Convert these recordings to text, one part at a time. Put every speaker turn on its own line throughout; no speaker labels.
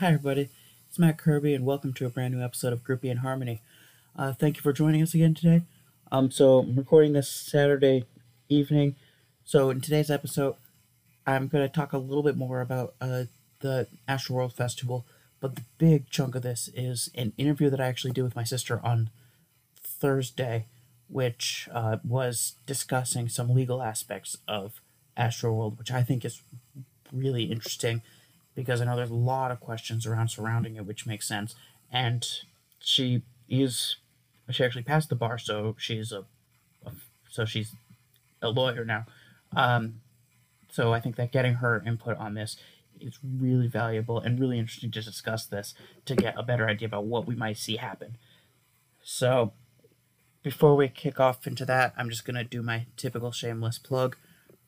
Hi, everybody. It's Matt Kirby, and welcome to a brand new episode of Groupie and Harmony. Uh, thank you for joining us again today. Um, so I'm recording this Saturday evening. So in today's episode, I'm going to talk a little bit more about uh, the Astroworld Festival. But the big chunk of this is an interview that I actually did with my sister on Thursday, which uh, was discussing some legal aspects of Astroworld, which I think is really interesting because I know there's a lot of questions around surrounding it, which makes sense. And she is she actually passed the bar, so she's a, so she's a lawyer now. Um, so I think that getting her input on this is really valuable and really interesting to discuss this to get a better idea about what we might see happen. So before we kick off into that, I'm just gonna do my typical shameless plug.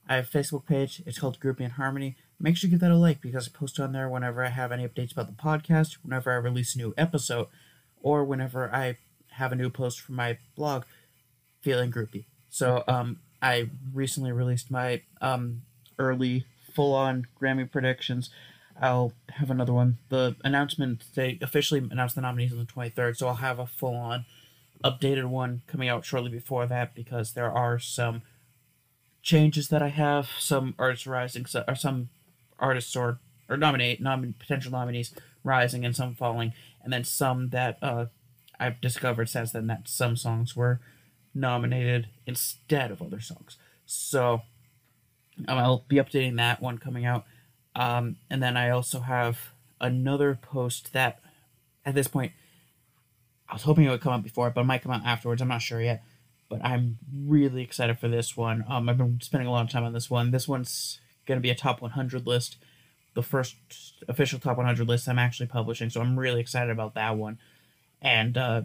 I have a Facebook page. It's called Groupie and Harmony make sure you give that a like because I post on there whenever I have any updates about the podcast, whenever I release a new episode, or whenever I have a new post from my blog, Feeling Groupie. So um, I recently released my um, early full on Grammy predictions. I'll have another one. The announcement, they officially announced the nominees on the 23rd, so I'll have a full on updated one coming out shortly before that because there are some changes that I have, some artists rising, or some artists or or nominate nom- potential nominees rising and some falling, and then some that uh, I've discovered since then that some songs were nominated instead of other songs. So um, I'll be updating that one coming out, um, and then I also have another post that at this point I was hoping it would come out before, but it might come out afterwards. I'm not sure yet, but I'm really excited for this one. Um, I've been spending a lot of time on this one. This one's going to be a top 100 list, the first official top 100 list I'm actually publishing. So I'm really excited about that one, and uh,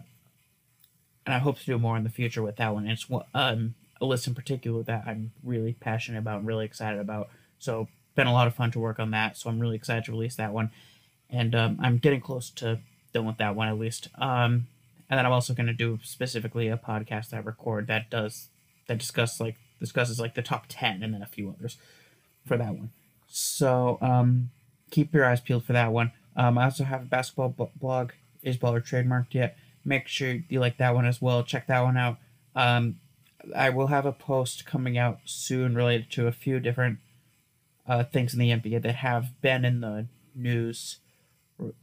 and I hope to do more in the future with that one. It's um, a list in particular that I'm really passionate about, and really excited about. So been a lot of fun to work on that. So I'm really excited to release that one, and um, I'm getting close to done with that one at least. Um, and then I'm also going to do specifically a podcast that I record that does that discuss like discusses like the top ten and then a few others for that one. So um, keep your eyes peeled for that one. Um, I also have a basketball b- blog. Is Baller trademarked yet? Make sure you like that one as well. Check that one out. Um, I will have a post coming out soon related to a few different uh, things in the NBA that have been in the news.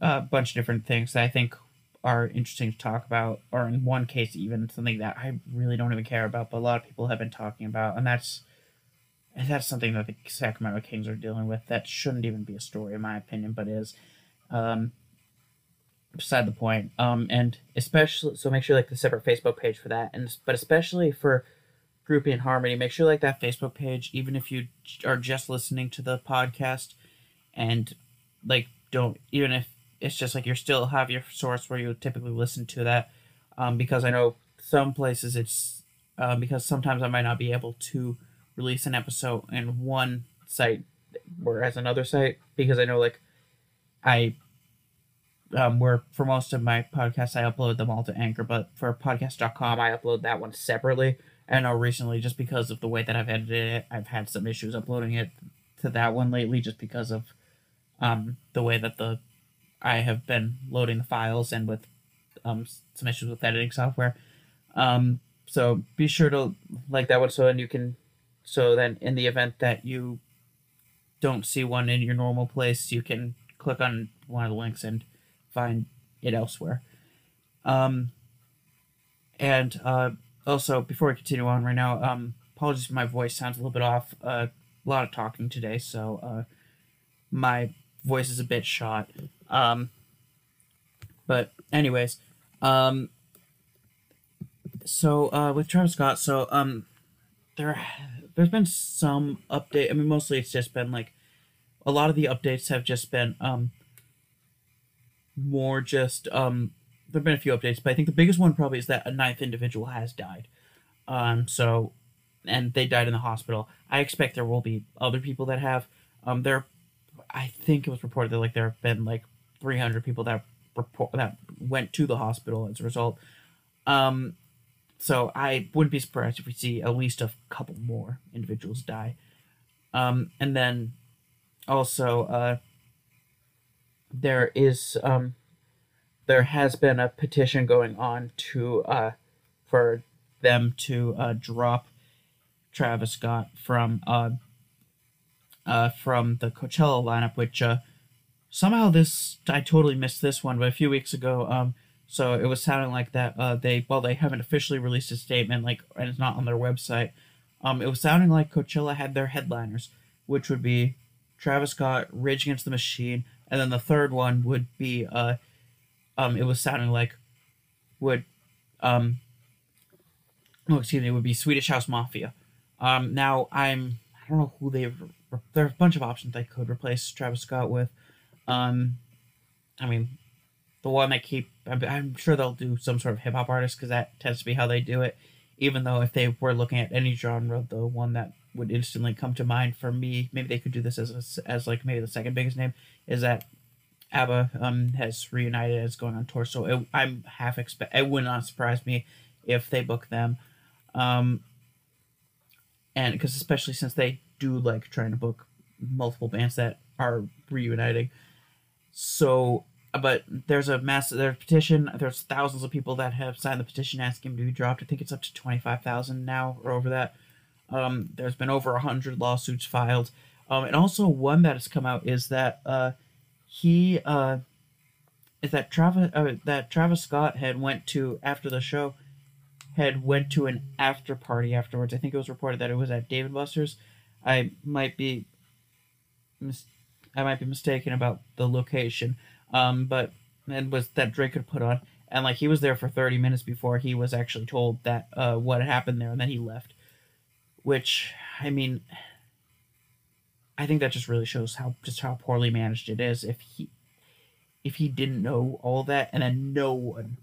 A bunch of different things that I think are interesting to talk about, or in one case, even something that I really don't even care about, but a lot of people have been talking about, and that's and that's something that the Sacramento Kings are dealing with. That shouldn't even be a story, in my opinion, but is. Um, beside the point. Um, and especially so make sure like the separate Facebook page for that, and but especially for Groupie and Harmony, make sure like that Facebook page, even if you are just listening to the podcast, and like don't even if it's just like you're still have your source where you typically listen to that, um, because I know some places it's um, because sometimes I might not be able to release an episode in one site whereas another site because I know like I um where for most of my podcasts I upload them all to Anchor, but for podcast.com I upload that one separately. I know recently just because of the way that I've edited it, I've had some issues uploading it to that one lately just because of um the way that the I have been loading the files and with um some issues with editing software. Um so be sure to like that one so and you can so then, in the event that you don't see one in your normal place, you can click on one of the links and find it elsewhere. Um, and uh, also, before we continue on right now, um, apologies if my voice sounds a little bit off. Uh, a lot of talking today, so uh, my voice is a bit shot. Um, but anyways, um, so uh, with Travis Scott, so um, there there's been some update. I mean, mostly it's just been like a lot of the updates have just been um more just um there've been a few updates, but I think the biggest one probably is that a ninth individual has died. Um, so and they died in the hospital. I expect there will be other people that have. Um, there, I think it was reported that like there have been like 300 people that report that went to the hospital as a result. Um, so I wouldn't be surprised if we see at least a couple more individuals die. Um, and then also, uh, there is um, there has been a petition going on to uh, for them to uh, drop Travis Scott from uh, uh, from the Coachella lineup, which uh, somehow this I totally missed this one, but a few weeks ago, um, so it was sounding like that uh, they well they haven't officially released a statement like and it's not on their website. Um, it was sounding like Coachella had their headliners, which would be Travis Scott, Rage Against the Machine, and then the third one would be uh, um, it was sounding like would um, oh excuse me, it would be Swedish House Mafia. Um, now I'm I don't know who they there are a bunch of options they could replace Travis Scott with. Um, I mean, the one they keep I'm, sure they'll do some sort of hip hop artist because that tends to be how they do it. Even though if they were looking at any genre, the one that would instantly come to mind for me, maybe they could do this as a, as like maybe the second biggest name is that ABBA um has reunited as going on tour. So it, I'm half expect it would not surprise me if they book them, um, and because especially since they do like trying to book multiple bands that are reuniting. So, but there's a mass there's a petition. There's thousands of people that have signed the petition asking him to be dropped. I think it's up to twenty five thousand now or over that. Um, there's been over hundred lawsuits filed. Um, and also one that has come out is that uh, he uh, is that Travis uh, that Travis Scott had went to after the show had went to an after party afterwards. I think it was reported that it was at Dave & Buster's. I might be mis- I might be mistaken about the location. Um, but it was that Drake had put on, and like he was there for thirty minutes before he was actually told that uh what had happened there, and then he left. Which I mean, I think that just really shows how just how poorly managed it is. If he if he didn't know all that, and then no one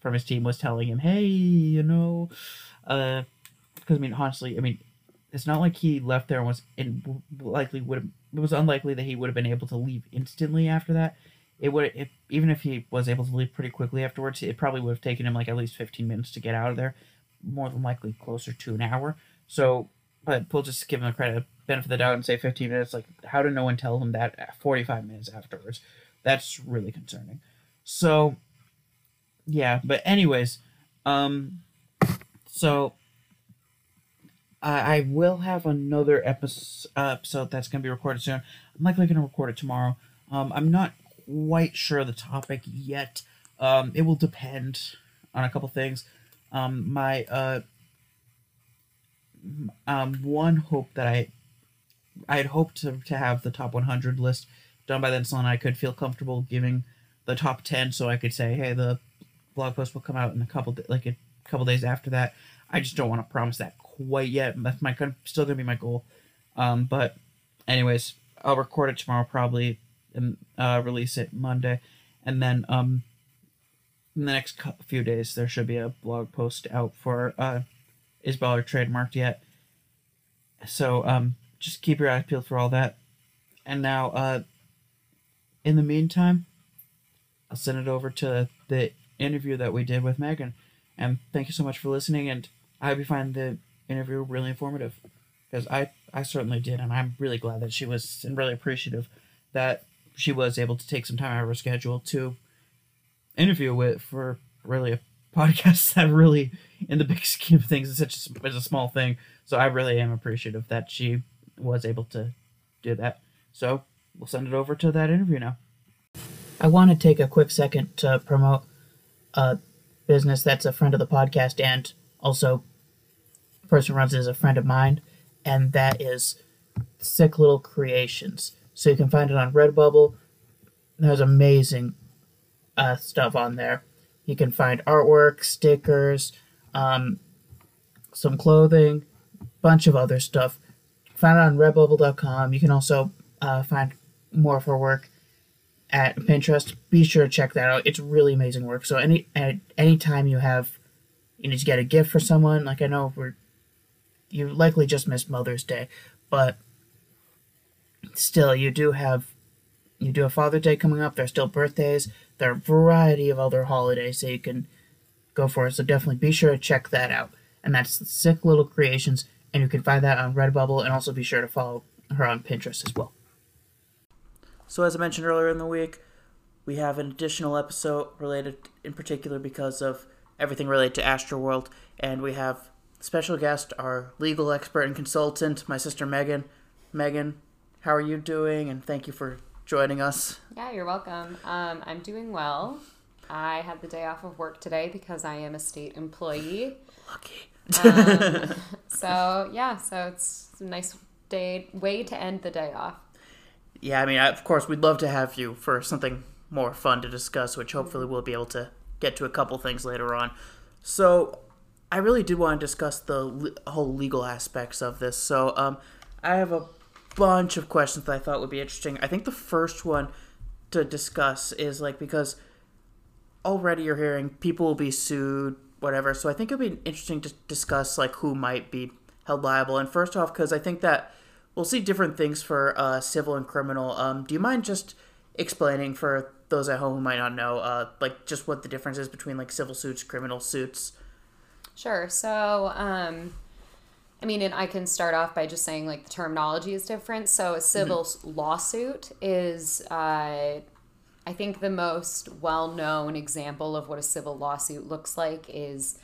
from his team was telling him, "Hey, you know," uh, because I mean, honestly, I mean, it's not like he left there and was in likely would. It was unlikely that he would have been able to leave instantly after that. It would even if he was able to leave pretty quickly afterwards, it probably would have taken him like at least fifteen minutes to get out of there. More than likely, closer to an hour. So, but we'll just give him the credit benefit of the doubt and say 15 minutes. Like, how did no one tell him that 45 minutes afterwards? That's really concerning. So, yeah. But anyways, um, so I, I will have another episode, uh, episode that's going to be recorded soon. I'm likely going to record it tomorrow. Um, I'm not quite sure of the topic yet. Um, it will depend on a couple things. Um, my uh, um, one hope that I I had hoped to, to have the top 100 list done by then, so I could feel comfortable giving the top 10, so I could say, hey, the blog post will come out in a couple like a couple days after that. I just don't want to promise that quite yet. That's my still gonna be my goal. Um, but anyways, I'll record it tomorrow probably and uh, release it Monday, and then um, in the next few days there should be a blog post out for uh, is Baller trademarked yet. So um, just keep your eyes peeled for all that. And now, uh, in the meantime, I'll send it over to the interview that we did with Meaghan. And thank you so much for listening. And I hope you find the interview really informative because I, I certainly did. And I'm really glad that she was and really appreciative that she was able to take some time out of her schedule to interview with for really a podcast that really, in the big scheme of things, is such a, is a small thing. So I really am appreciative that she was able to do that. So we'll send it over to that interview now. I want to take a quick second to promote a business that's a friend of the podcast and also person runs it is a friend of mine, and that is Sick Little Creations. So you can find it on Redbubble. There's amazing uh, stuff on there. You can find artwork, stickers, um, some clothing, bunch of other stuff. Find it on redbubble.com. You can also uh, find more of her work at Pinterest. Be sure to check that out. It's really amazing work. So any at any time you have you need to get a gift for someone, like I know we're you likely just missed Mother's Day, but still you do have you do have Father's Day coming up. There's still birthdays. There are a variety of other holidays that you can go for. It, so definitely be sure to check that out. And that's Sick Little Creations and you can find that on Redbubble and also be sure to follow her on Pinterest as well. So as I mentioned earlier in the week, we have an additional episode related in particular because of everything related to Astroworld, and we have special guest, our legal expert and consultant, my sister Meaghan. Meaghan, how are you doing? And thank you for joining us.
Yeah, you're welcome. Um, I'm doing well. I had the day off of work today because I am a state employee.
Lucky.
Um, so yeah, so it's a nice day way to end the day off.
Yeah, I mean, of course, we'd love to have you for something more fun to discuss, which hopefully we'll be able to get to a couple things later on. So, I really did want to discuss the le- whole legal aspects of this. So, um, I have a bunch of questions that I thought would be interesting. I think the first one to discuss is like because already you're hearing people will be sued, whatever. So, I think it'd be interesting to discuss like who might be held liable. And first off, because I think that we'll see different things for uh, civil and criminal. Um, do you mind just explaining for those at home who might not know, uh, like just what the difference is between like civil suits, criminal suits?
Sure. So, um, I mean, and I can start off by just saying like the terminology is different. So, a civil lawsuit is, uh, I think, the most well known example of what a civil lawsuit looks like is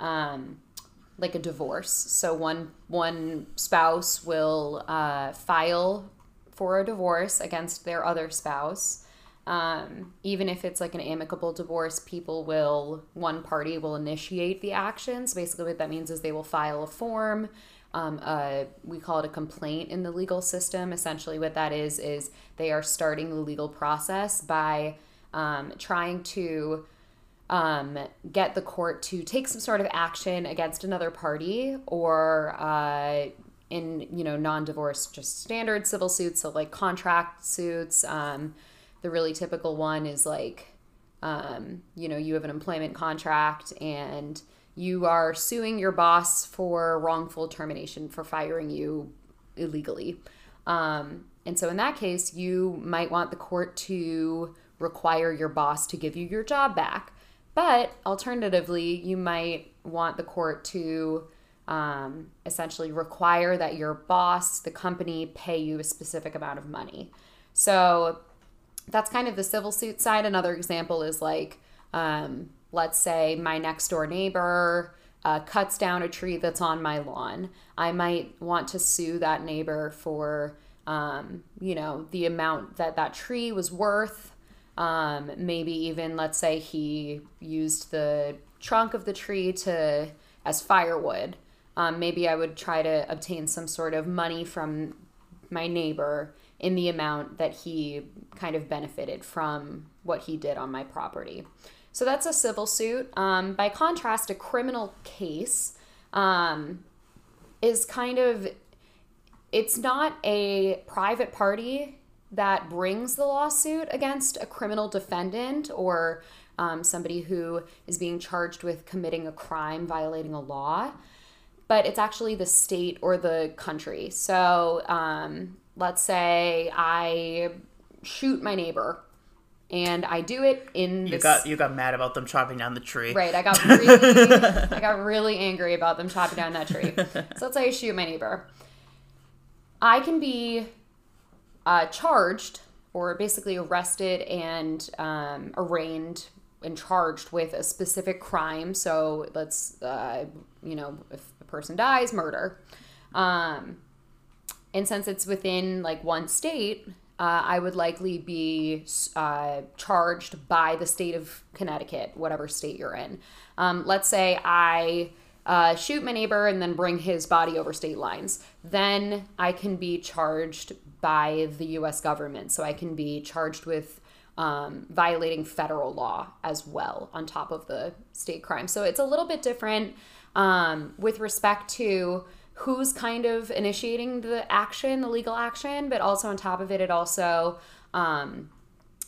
um, like a divorce. So, one one spouse will uh, file for a divorce against their other spouse. Um, even if it's like an amicable divorce, people will, one party will initiate the actions. Basically, what that means is they will file a form. Um, we call it a complaint in the legal system. Essentially, what that is, is they are starting the legal process by um, trying to um, get the court to take some sort of action against another party or uh, in you know non-divorce just standard civil suits so like contract suits um, the really typical one is like um, you know you have an employment contract and you are suing your boss for wrongful termination for firing you illegally. Um, and so in that case you might want the court to require your boss to give you your job back. But alternatively you might want the court to um, essentially require that your boss the company pay you a specific amount of money. So that's kind of the civil suit side. Another example is like, um, let's say my next door neighbor uh, cuts down a tree that's on my lawn. I might want to sue that neighbor for, um, you know, the amount that that tree was worth. Um, maybe even let's say he used the trunk of the tree to as firewood. Um, maybe I would try to obtain some sort of money from my neighbor in the amount that he kind of benefited from what he did on my property. So that's a civil suit. Um, by contrast, a criminal case um, is kind of, it's not a private party that brings the lawsuit against a criminal defendant or um, somebody who is being charged with committing a crime, violating a law, but it's actually the state or the country. So um, let's say I shoot my neighbor and I do it in
You got you got mad about them chopping down the tree.
Right, I got really I got really angry about them chopping down that tree. So let's say I shoot my neighbor. I can be uh, charged or basically arrested and um, arraigned and charged with a specific crime. So let's, uh, you know, if a person dies, murder. Um, and since it's within like one state, uh, I would likely be uh, charged by the state of Connecticut, whatever state you're in. Um, let's say I uh, shoot my neighbor and then bring his body over state lines. Then I can be charged by the US government. So I can be charged with um, violating federal law as well on top of the state crime. So it's a little bit different um, with respect to who's kind of initiating the action, the legal action, but also on top of it, it also um,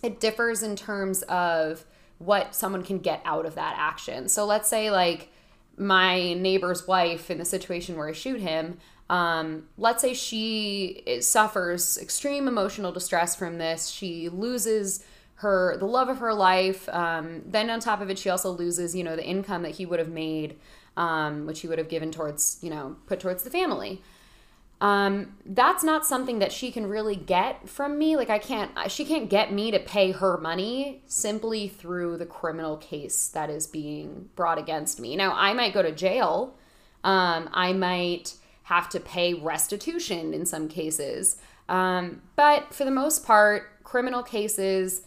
it differs in terms of what someone can get out of that action. So let's say like my neighbor's wife in the situation where I shoot him. Um, let's say she suffers extreme emotional distress from this. She loses her the love of her life. Um, then on top of it, she also loses you know the income that he would have made um, which he would have given towards, you know, put towards the family. um, that's not something that she can really get from me. Like I can't, she can't get me to pay her money simply through the criminal case that is being brought against me. Now I might go to jail. Um, I might have to pay restitution in some cases. Um, but for the most part, criminal cases,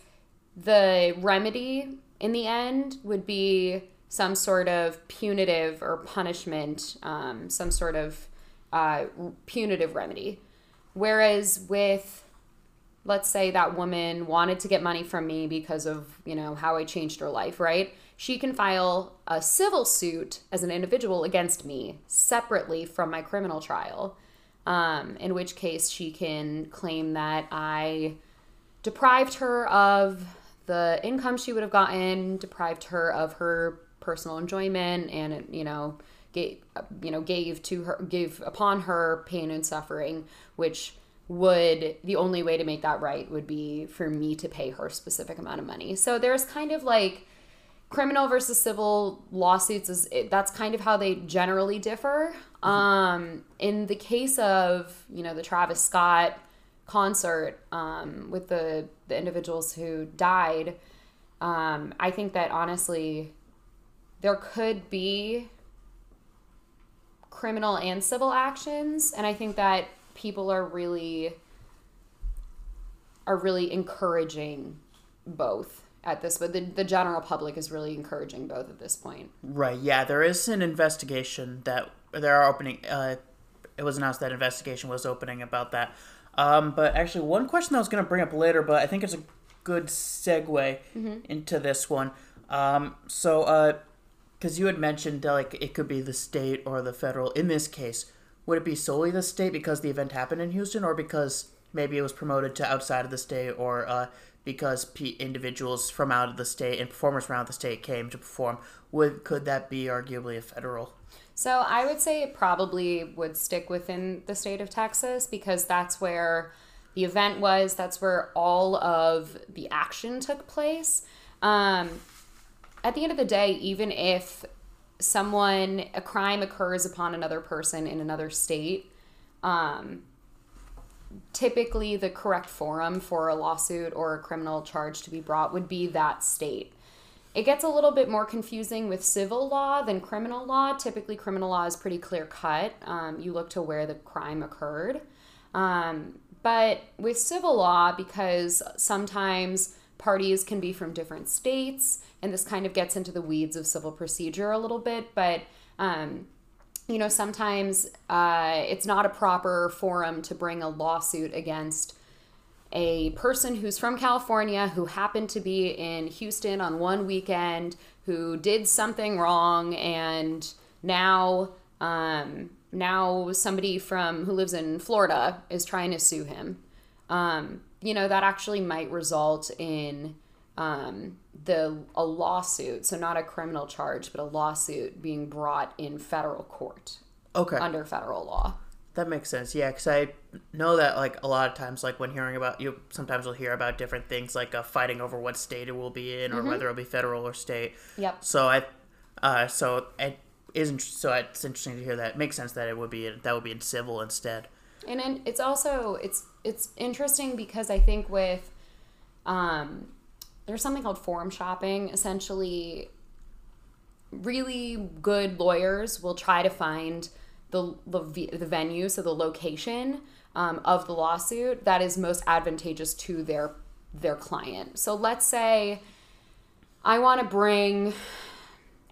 the remedy in the end would be some sort of punitive or punishment, um, some sort of uh, punitive remedy. Whereas with, let's say that woman wanted to get money from me because of, you know, how I changed her life, right? She can file a civil suit as an individual against me separately from my criminal trial. Um, in which case she can claim that I deprived her of the income she would have gotten, deprived her of her personal enjoyment, and it, you know gave you know gave to her gave upon her pain and suffering which would the only way to make that right would be for me to pay her specific amount of money so there's kind of like criminal versus civil lawsuits is that's kind of how they generally differ mm-hmm. um in the case of you know the travis scott concert um with the the individuals who died um i think that honestly there could be criminal and civil actions and i think that people are really are really encouraging both at this but the, the general public is really encouraging both at this point.
Right yeah there is an investigation that there are opening uh, it was announced that investigation was opening about that. Um, but actually one question that i was going to bring up later but i think it's a good segue mm-hmm. into this one. Um, so uh, because you had mentioned like it could be the state or the federal. In this case, would it be solely the state because the event happened in Houston, or because maybe it was promoted to outside of the state, or uh, because p- individuals from out of the state and performers from out of the state came to perform? Would could that be arguably a federal?
So I would say it probably would stick within the state of Texas because that's where the event was. That's where all of the action took place. Um, at the end of the day, even if someone a crime occurs upon another person in another state, um, typically the correct forum for a lawsuit or a criminal charge to be brought would be that state. It gets a little bit more confusing with civil law than criminal law. Typically, criminal law is pretty clear cut. Um, you look to where the crime occurred. Um, but with civil law, because sometimes parties can be from different states, and this kind of gets into the weeds of civil procedure a little bit, but um, you know, sometimes uh, it's not a proper forum to bring a lawsuit against a person who's from California who happened to be in Houston on one weekend who did something wrong and now um, now somebody from who lives in Florida is trying to sue him. Um, you know that actually might result in um, the a lawsuit, so not a criminal charge, but a lawsuit being brought in federal court.
Okay.
Under federal law.
That makes sense. Yeah, because I know that like a lot of times, like when hearing about you, sometimes we'll hear about different things, like uh, fighting over what state it will be in, or mm-hmm. whether it'll be federal or state.
Yep.
So I, uh, so it isn't. So it's interesting to hear that. It makes sense that it would be that would be in civil instead.
And then it's also it's it's interesting because I think with, um, there's something called forum shopping. Essentially, really good lawyers will try to find the the, the venue, so the location um, of the lawsuit that is most advantageous to their their client. So let's say I want to bring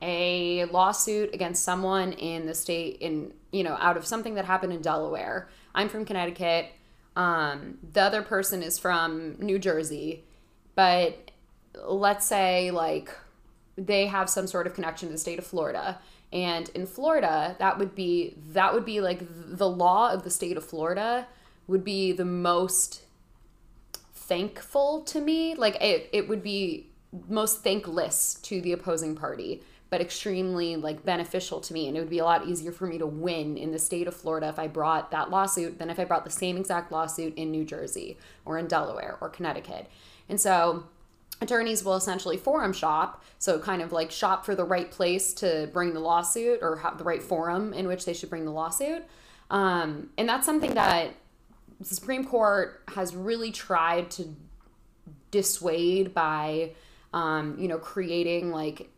a lawsuit against someone in the state in you know out of something that happened in Delaware. I'm from Connecticut. Um, the other person is from New Jersey, but let's say like they have some sort of connection to the state of Florida. And in Florida that would be that would be like the law of the state of Florida would be the most thankful to me. Like it, it would be most thankless to the opposing party but extremely like beneficial to me. And it would be a lot easier for me to win in the state of Florida if I brought that lawsuit than if I brought the same exact lawsuit in New Jersey or in Delaware or Connecticut. And so attorneys will essentially forum shop so kind of like shop for the right place to bring the lawsuit or have the right forum in which they should bring the lawsuit Um, and that's something that the Supreme Court has really tried to dissuade by, um, you know, creating like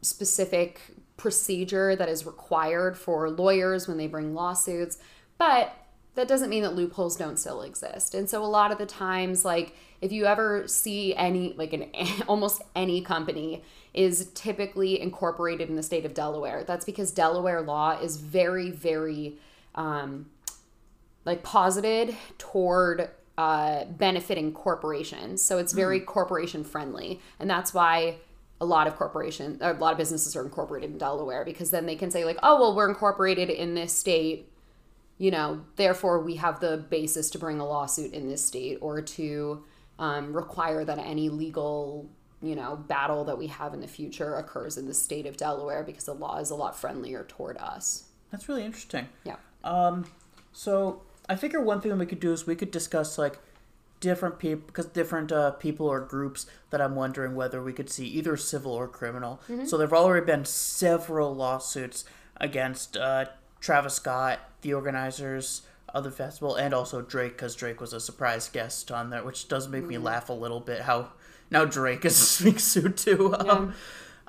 specific procedure that is required for lawyers when they bring lawsuits. But that doesn't mean that loopholes don't still exist. And so a lot of the times, like if you ever see any, like an almost any company is typically incorporated in the state of Delaware. That's because Delaware law is very, very um, like posited toward uh, benefiting corporations. So it's very mm. corporation friendly, and that's why a lot of corporation, a lot of businesses are incorporated in Delaware because then they can say like, oh well, we're incorporated in this state you know, therefore we have the basis to bring a lawsuit in this state or to um, require that any legal, you know, battle that we have in the future occurs in the state of Delaware because the law is a lot friendlier toward us.
That's really interesting.
Yeah.
Um, so I figure one thing we could do is we could discuss like different people because different uh, people or groups that I'm wondering whether we could see either civil or criminal. Mm-hmm. So there've already been several lawsuits against uh, Travis Scott, the organizers of the festival, and also Drake, because Drake was a surprise guest on there, which does make mm-hmm. me laugh a little bit. How now Drake is being sued too. Yeah. Um,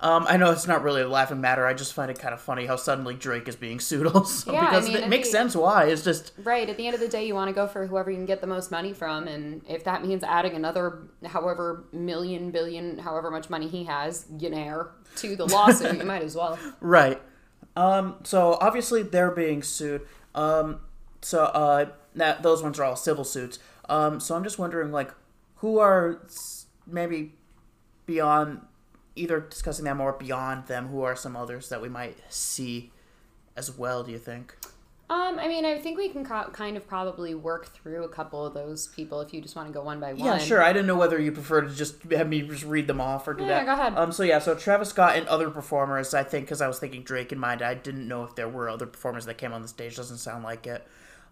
um, I know it's not really a laughing matter. I just find it kind of funny how suddenly Drake is being sued also yeah, because I mean, it makes the, sense why. It's just
right at the end of the day, you want to go for whoever you can get the most money from, and if that means adding another however million billion, however much money he has, Yenair, to the lawsuit, you might as well.
Right. Um, so obviously they're being sued. Um, so uh, that those ones are all civil suits. Um, so I'm just wondering, like, who are maybe beyond either discussing them or beyond them? Who are some others that we might see as well? Do you think?
Um, I mean, I think we can co- kind of probably work through a couple of those people if you just want to go one by one.
Yeah, sure. I didn't know whether you prefer to just have me just read them off or do
yeah,
that.
go ahead.
Um, so yeah, so Travis Scott and other performers. I think because I was thinking Drake in mind, I didn't know if there were other performers that came on the stage. Doesn't sound like it.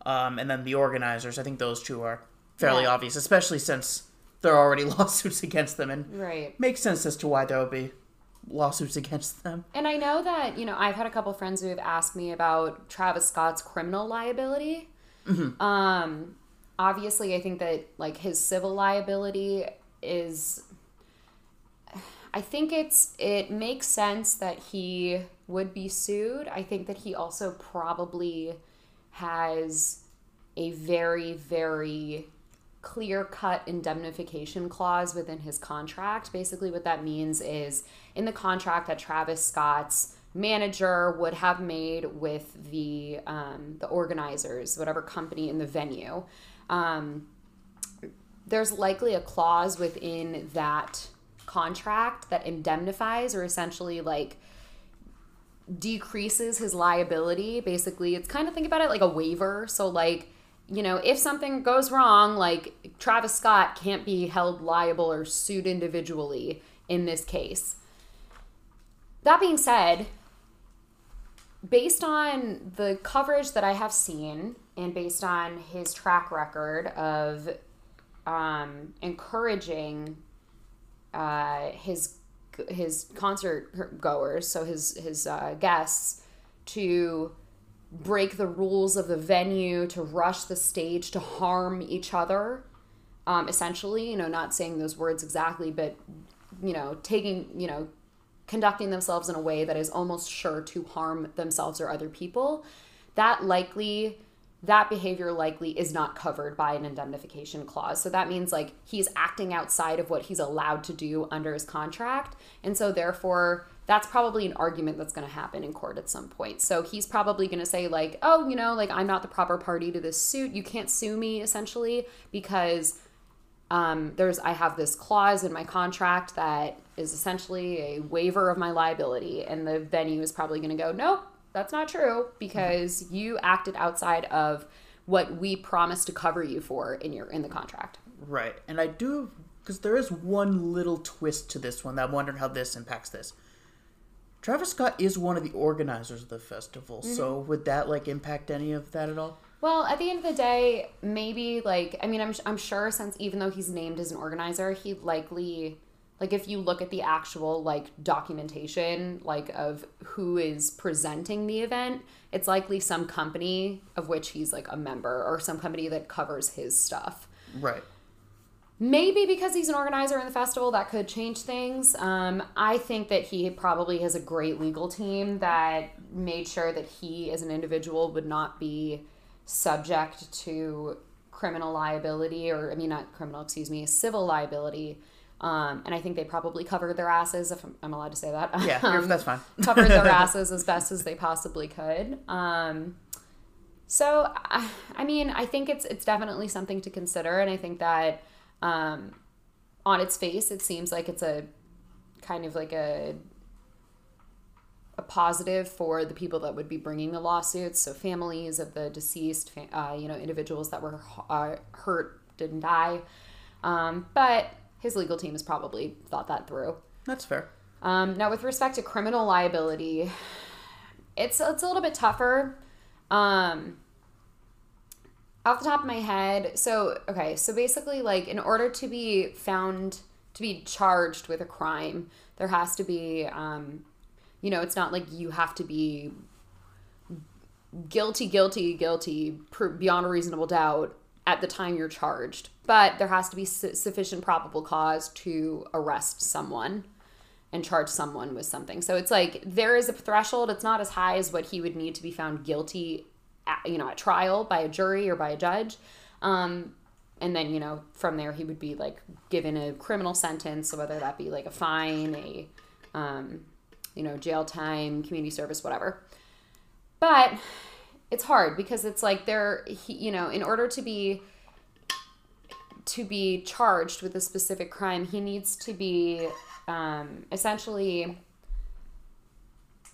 Um, and then the organizers. I think those two are fairly yeah. obvious, especially since there are already lawsuits against them, and
right
makes sense as to why there would be lawsuits against them.
And I know that, you know, I've had a couple friends who have asked me about Travis Scott's criminal liability. Mm-hmm. Um, obviously, I think that, like, his civil liability is. I think it's it makes sense that he would be sued. I think that he also probably has a very very clear cut indemnification clause within his contract. Basically, what that means is in the contract that Travis Scott's manager would have made with the um, the organizers, whatever company in the venue. Um, there's likely a clause within that contract that indemnifies or essentially like decreases his liability. Basically, it's kind of think about it like a waiver. So like you know, if something goes wrong, like Travis Scott can't be held liable or sued individually in this case. That being said, based on the coverage that I have seen and based on his track record of um, encouraging uh, his his concert goers, so his his uh, guests, to break the rules of the venue, to rush the stage, to harm each other. Um, essentially, you know, not saying those words exactly, but you know, taking, you know, conducting themselves in a way that is almost sure to harm themselves or other people. That likely that behavior likely is not covered by an indemnification clause. So that means like he's acting outside of what he's allowed to do under his contract. And so therefore that's probably an argument that's going to happen in court at some point. So he's probably going to say like, "Oh, you know, like I'm not the proper party to this suit. You can't sue me essentially because um, there's I have this clause in my contract that is essentially a waiver of my liability." And the venue is probably going to go, "Nope, that's not true because you acted outside of what we promised to cover you for in your in the contract."
Right. And I do because there is one little twist to this one that I'm wondering how this impacts this. Travis Scott is one of the organizers of the festival, mm-hmm. so would that like impact any of that at all?
Well, at the end of the day, maybe like I mean, I'm I'm sure since even though he's named as an organizer, he likely like if you look at the actual like documentation like of who is presenting the event it's likely some company of which he's like a member or some company that covers his stuff
Right.
maybe because he's an organizer in the festival that could change things um, i think that he probably has a great legal team that made sure that he as an individual would not be subject to criminal liability or i mean not criminal excuse me civil liability um, and i think they probably covered their asses if i'm, I'm allowed to say that
Yeah,
Um,
that's fine.
covered their asses as best as they possibly could. Um, so, I, I mean, I think it's it's definitely something to consider, and I think that um, on its face, it seems like it's a kind of like a a positive for the people that would be bringing the lawsuits. So, families of the deceased, uh, you know, individuals that were uh, hurt didn't die, um, but his legal team has probably thought that through.
That's fair.
Um, now, with respect to criminal liability, it's it's a little bit tougher. Um, off the top of my head, so okay, so basically, like in order to be found to be charged with a crime, there has to be, um, you know, it's not like you have to be guilty, guilty, guilty beyond a reasonable doubt at the time you're charged, but there has to be su- sufficient probable cause to arrest someone and charge someone with something. So it's like there is a threshold. It's not as high as what he would need to be found guilty, at, you know, at trial by a jury or by a judge. Um, and then you know from there he would be like given a criminal sentence, so whether that be like a fine, a um, you know jail time, community service, whatever. But it's hard because it's like there, he, you know, in order to be to be charged with a specific crime, he needs to be um, essentially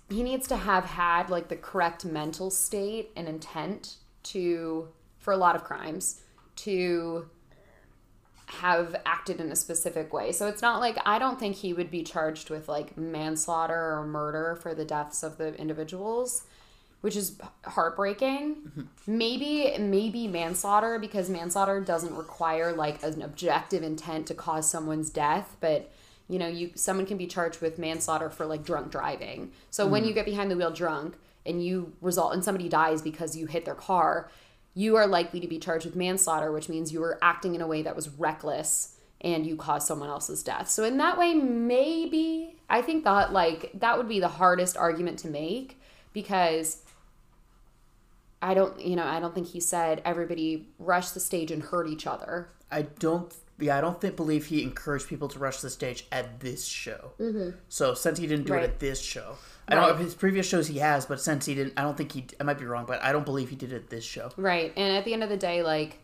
he needs to have had like the correct mental state and intent to for a lot of crimes to have acted in a specific way. So it's not like I don't think he would be charged with like manslaughter or murder for the deaths of the individuals, which is heartbreaking. Mm-hmm. Maybe maybe manslaughter because manslaughter doesn't require like an objective intent to cause someone's death, but you know, you someone can be charged with manslaughter for like drunk driving. So when mm. you get behind the wheel drunk and you result and somebody dies because you hit their car, you are likely to be charged with manslaughter, which means you were acting in a way that was reckless and you caused someone else's death. So in that way, maybe I think that like that would be the hardest argument to make because I don't, you know, I don't think he said everybody rush the stage and hurt each other.
I don't. Yeah, I don't think believe he encouraged people to rush the stage at this show. Mm-hmm. So since he didn't do
Right.
it at this show, I don't know if his previous shows he has, but since he didn't, I don't think he. I might be wrong, but I don't believe he did it at this show.
Right. And at the end of the day, like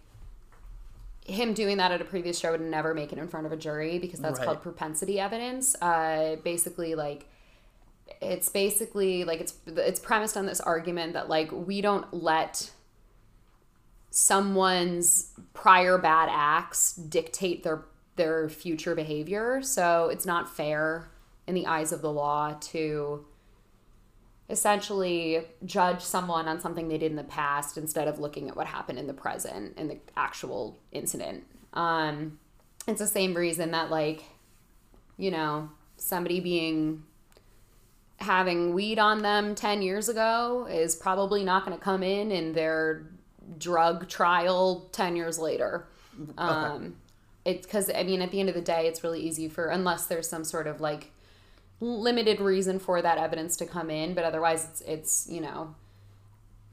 him doing that at a previous show would never make it in front of a jury because that's
Right.
called propensity evidence. Uh, basically, like it's basically like it's it's premised on this argument that like we don't let someone's prior bad acts dictate their their future behavior. So it's not fair in the eyes of the law to essentially judge someone on something they did in the past instead of looking at what happened in the present in the actual incident. Um, it's the same reason that like, you know, somebody being having weed on them 10 years ago is probably not going to come in in their drug trial 10 years later. Um, it's because, I mean, at the end of the day, it's really easy for, unless there's some sort of like limited reason for that evidence to come in, but otherwise it's, it's, you know,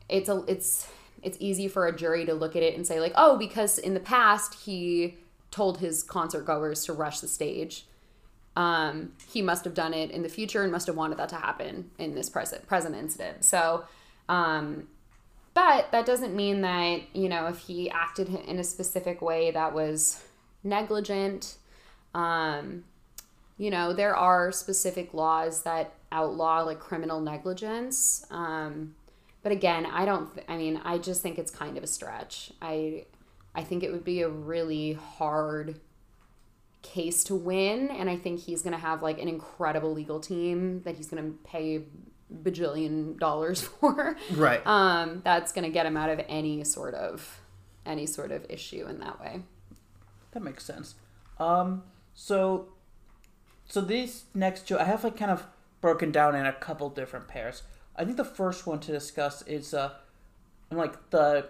it's a, it's, it's easy for a jury to look at it and say like, oh, because in the past he told his concert goers to rush the stage um, he must have done it in the future and must have wanted that to happen in this present present incident. So, um, but that doesn't mean that you know if he acted in a specific way that was negligent. Um, you know there are specific laws that outlaw like criminal negligence. Um, but again, I don't. Th- I mean, I just think it's kind of a stretch. I I think it would be a really hard case to win and i think he's going to have like an incredible legal team that he's going to pay bajillion dollars for
Right.
um that's going to get him out of any sort of any sort of issue in that way
That makes sense. Um, so so these next two, I have like kind of broken down in a couple different pairs. I think the first one to discuss is uh, like the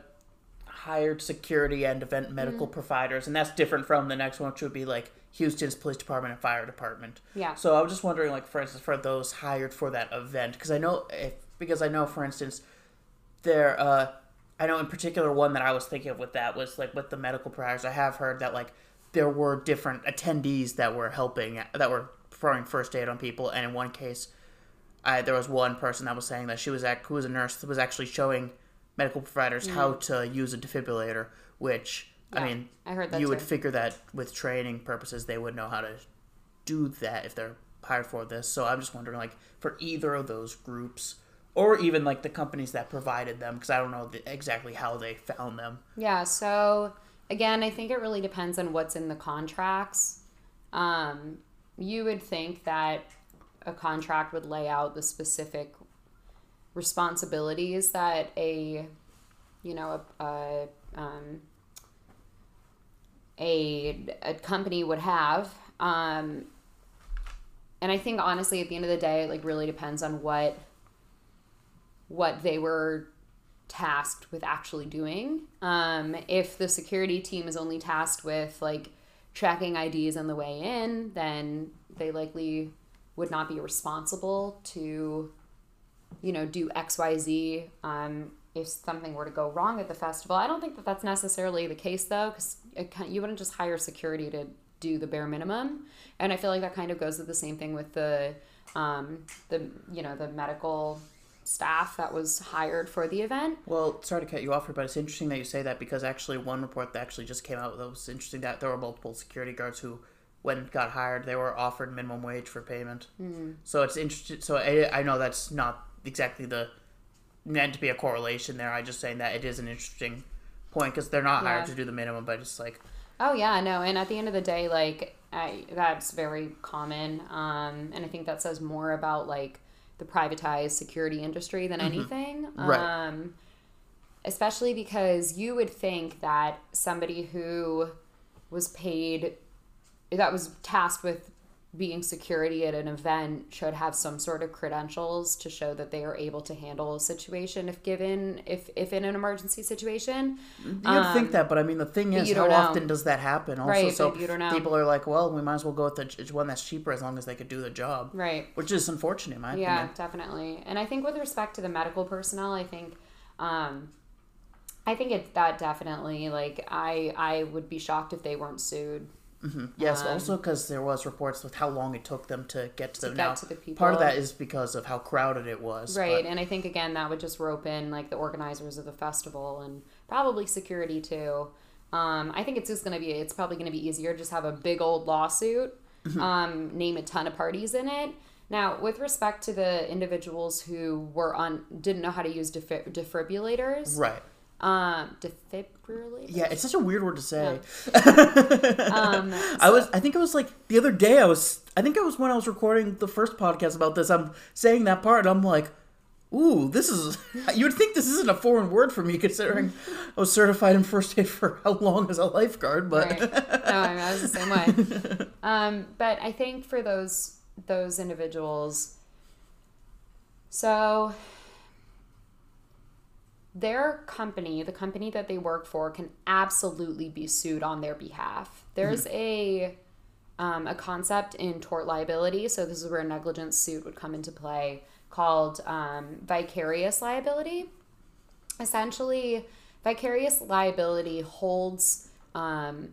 hired security and event medical
Mm.
providers, and that's different from the next one, which would be like Houston's police department and fire department.
Yeah.
So I was just wondering, like for instance, for those hired for that event, because I know if because I know, for instance, there. Uh, I know in particular one that I was thinking of with that was like with the medical providers. I have heard that like there were different attendees that were helping that were performing first aid on people, and in one case, I there was one person that was saying that she was at who was a nurse that was actually showing medical providers how to use a defibrillator, which I
Mm-hmm.
Mean,
I heard that
you would figure that with training purposes they would know how to do that if they're hired for this. So I'm just wondering, like, for either of those groups, or even like the companies that provided them, because I don't know the, exactly how they found them.
Yeah, so again, I think it really depends on what's in the contracts. Um, you would think that a contract would lay out the specific responsibilities that a, you know, a, a, um, a, a company would have. Um, and I think honestly, at the end of the day, it like really depends on what what they were tasked with actually doing. Um, if the security team is only tasked with like tracking IDs on the way in, then they likely would not be responsible to, you know, do X, Y, Z. Um, if something were to go wrong at the festival, I don't think that that's necessarily the case though, because you wouldn't just hire security to do the bare minimum. And I feel like that kind of goes with the same thing with the, um, the you know, the medical staff that was hired for the event.
Well, sorry to cut you off here, but it's interesting that you say that because actually one report that actually just came out that was interesting that there were multiple security guards who, when got hired, they were offered minimum wage for payment. Mm. So it's interesting. So I, I know that's not exactly the meant to be a correlation there. I just saying that it is an interesting point because they're not hired to do the minimum, but it's like
Oh yeah, no, and at the end of the day, like I, that's very common, um, and I think that says more about like the privatized security industry than anything.
Right.
Um, especially because you would think that somebody who was paid, that was tasked with being security at an event should have some sort of credentials to show that they are able to handle a situation if given if if in an emergency situation
you would think that, but I mean the thing is,
Um,
how
know.
often does that happen? Also,
Right,
so
you don't know.
people are like, well, we might as well go with the one that's cheaper as long as they could do the job,
right
which is unfortunate, in my
Yeah,
opinion.
definitely. And I think with respect to the medical personnel, I think, um, I think it's that definitely like I I would be shocked if they weren't sued.
Yes, also because there was reports with how long it took them to get to them.
get
now,
to the people.
part of that is because of how crowded it was.
Right,
but-
and I think again that would just rope in like the organizers of the festival and probably security too. Um, I think it's just gonna be it's probably gonna be easier to just have a big old lawsuit,
Mm-hmm.
um, name a ton of parties in it. Now, with respect to the individuals who were on didn't know how to use defib- defibrillators,
right.
Um, defibrillators.
Yeah, it's such a weird word to say.
Um,
I was, I think it was like the other day. I was, I think it was when I was recording the first podcast about this. I'm saying that part. I'm like, ooh, this is. You would think this isn't a foreign word for me, considering I was certified in first aid for how long as a lifeguard. But
right. No, I, mean, I was the same way. Um, but I think for those those individuals, so their company, the company that they work for, can absolutely be sued on their behalf. There's a um, a concept in tort liability, so this is where a negligence suit would come into play, called um, vicarious liability. Essentially, vicarious liability holds, um,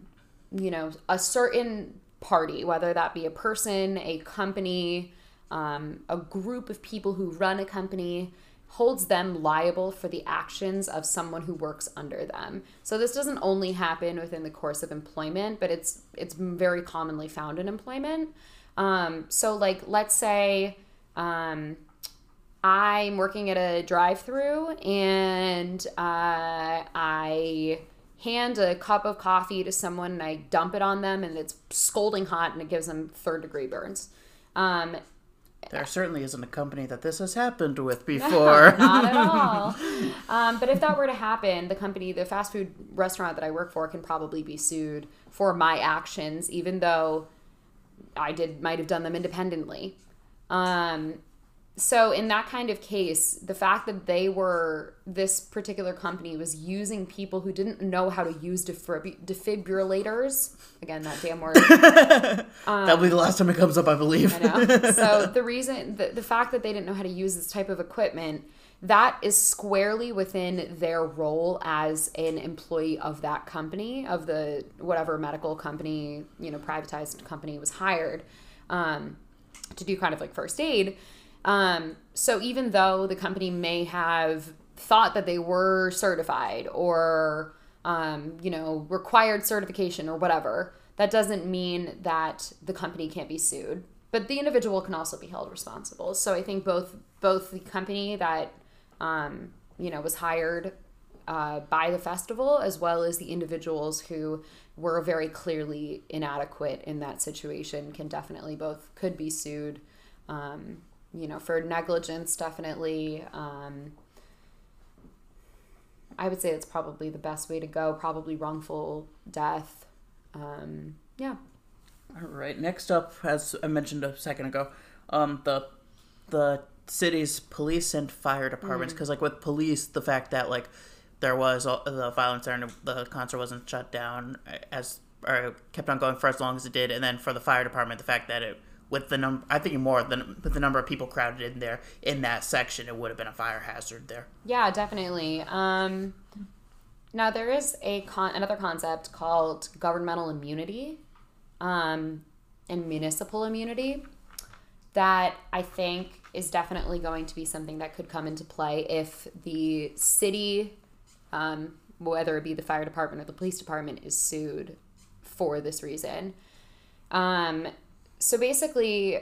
you know, a certain party, whether that be a person, a company, um, a group of people who run a company, holds them liable for the actions of someone who works under them. So this doesn't only happen within the course of employment, but it's it's very commonly found in employment. Um, so like let's say um, I'm working at a drive-through and uh, I hand a cup of coffee to someone and I dump it on them and it's scalding hot and it gives them third degree burns. Um,
there certainly isn't a company that this has happened with before.
Not at all. Um, but if that were to happen, the company, the fast food restaurant that I work for, can probably be sued for my actions, even though I did might have done them independently. Um, so in that kind of case, the fact that they were this particular company was using people who didn't know how to use defib- defibrillators. Again, that damn word.
That'll be the last time it comes up, I believe.
I know. So the reason, the, the fact that they didn't know how to use this type of equipment, that is squarely within their role as an employee of that company, of the whatever medical company, you know, privatized company was hired um, to do kind of like first aid. Um, so even though the company may have thought that they were certified or, um, you know, required certification or whatever, that doesn't mean that the company can't be sued. But the individual can also be held responsible. So I think both both the company that um, you know was hired uh, by the festival as well as the individuals who were very clearly inadequate in that situation can definitely both could be sued um, you know, for negligence, definitely. Um, I would say it's probably the best way to go. Probably wrongful death. Um, yeah.
All right. Next up, as I mentioned a second ago, um, the the city's police and fire departments. Because like with police, the fact that like there was all, the violence there and the concert wasn't shut down as or kept on going for as long as it did, and then for the fire department, the fact that it with the number, I think more than with the number of people crowded in there in that section, it would have been a fire hazard there.
Yeah, definitely. Um, now there is a con- another concept called governmental immunity, um, and municipal immunity that I think is definitely going to be something that could come into play if the city, um, whether it be the fire department or the police department, is sued for this reason. Um, so basically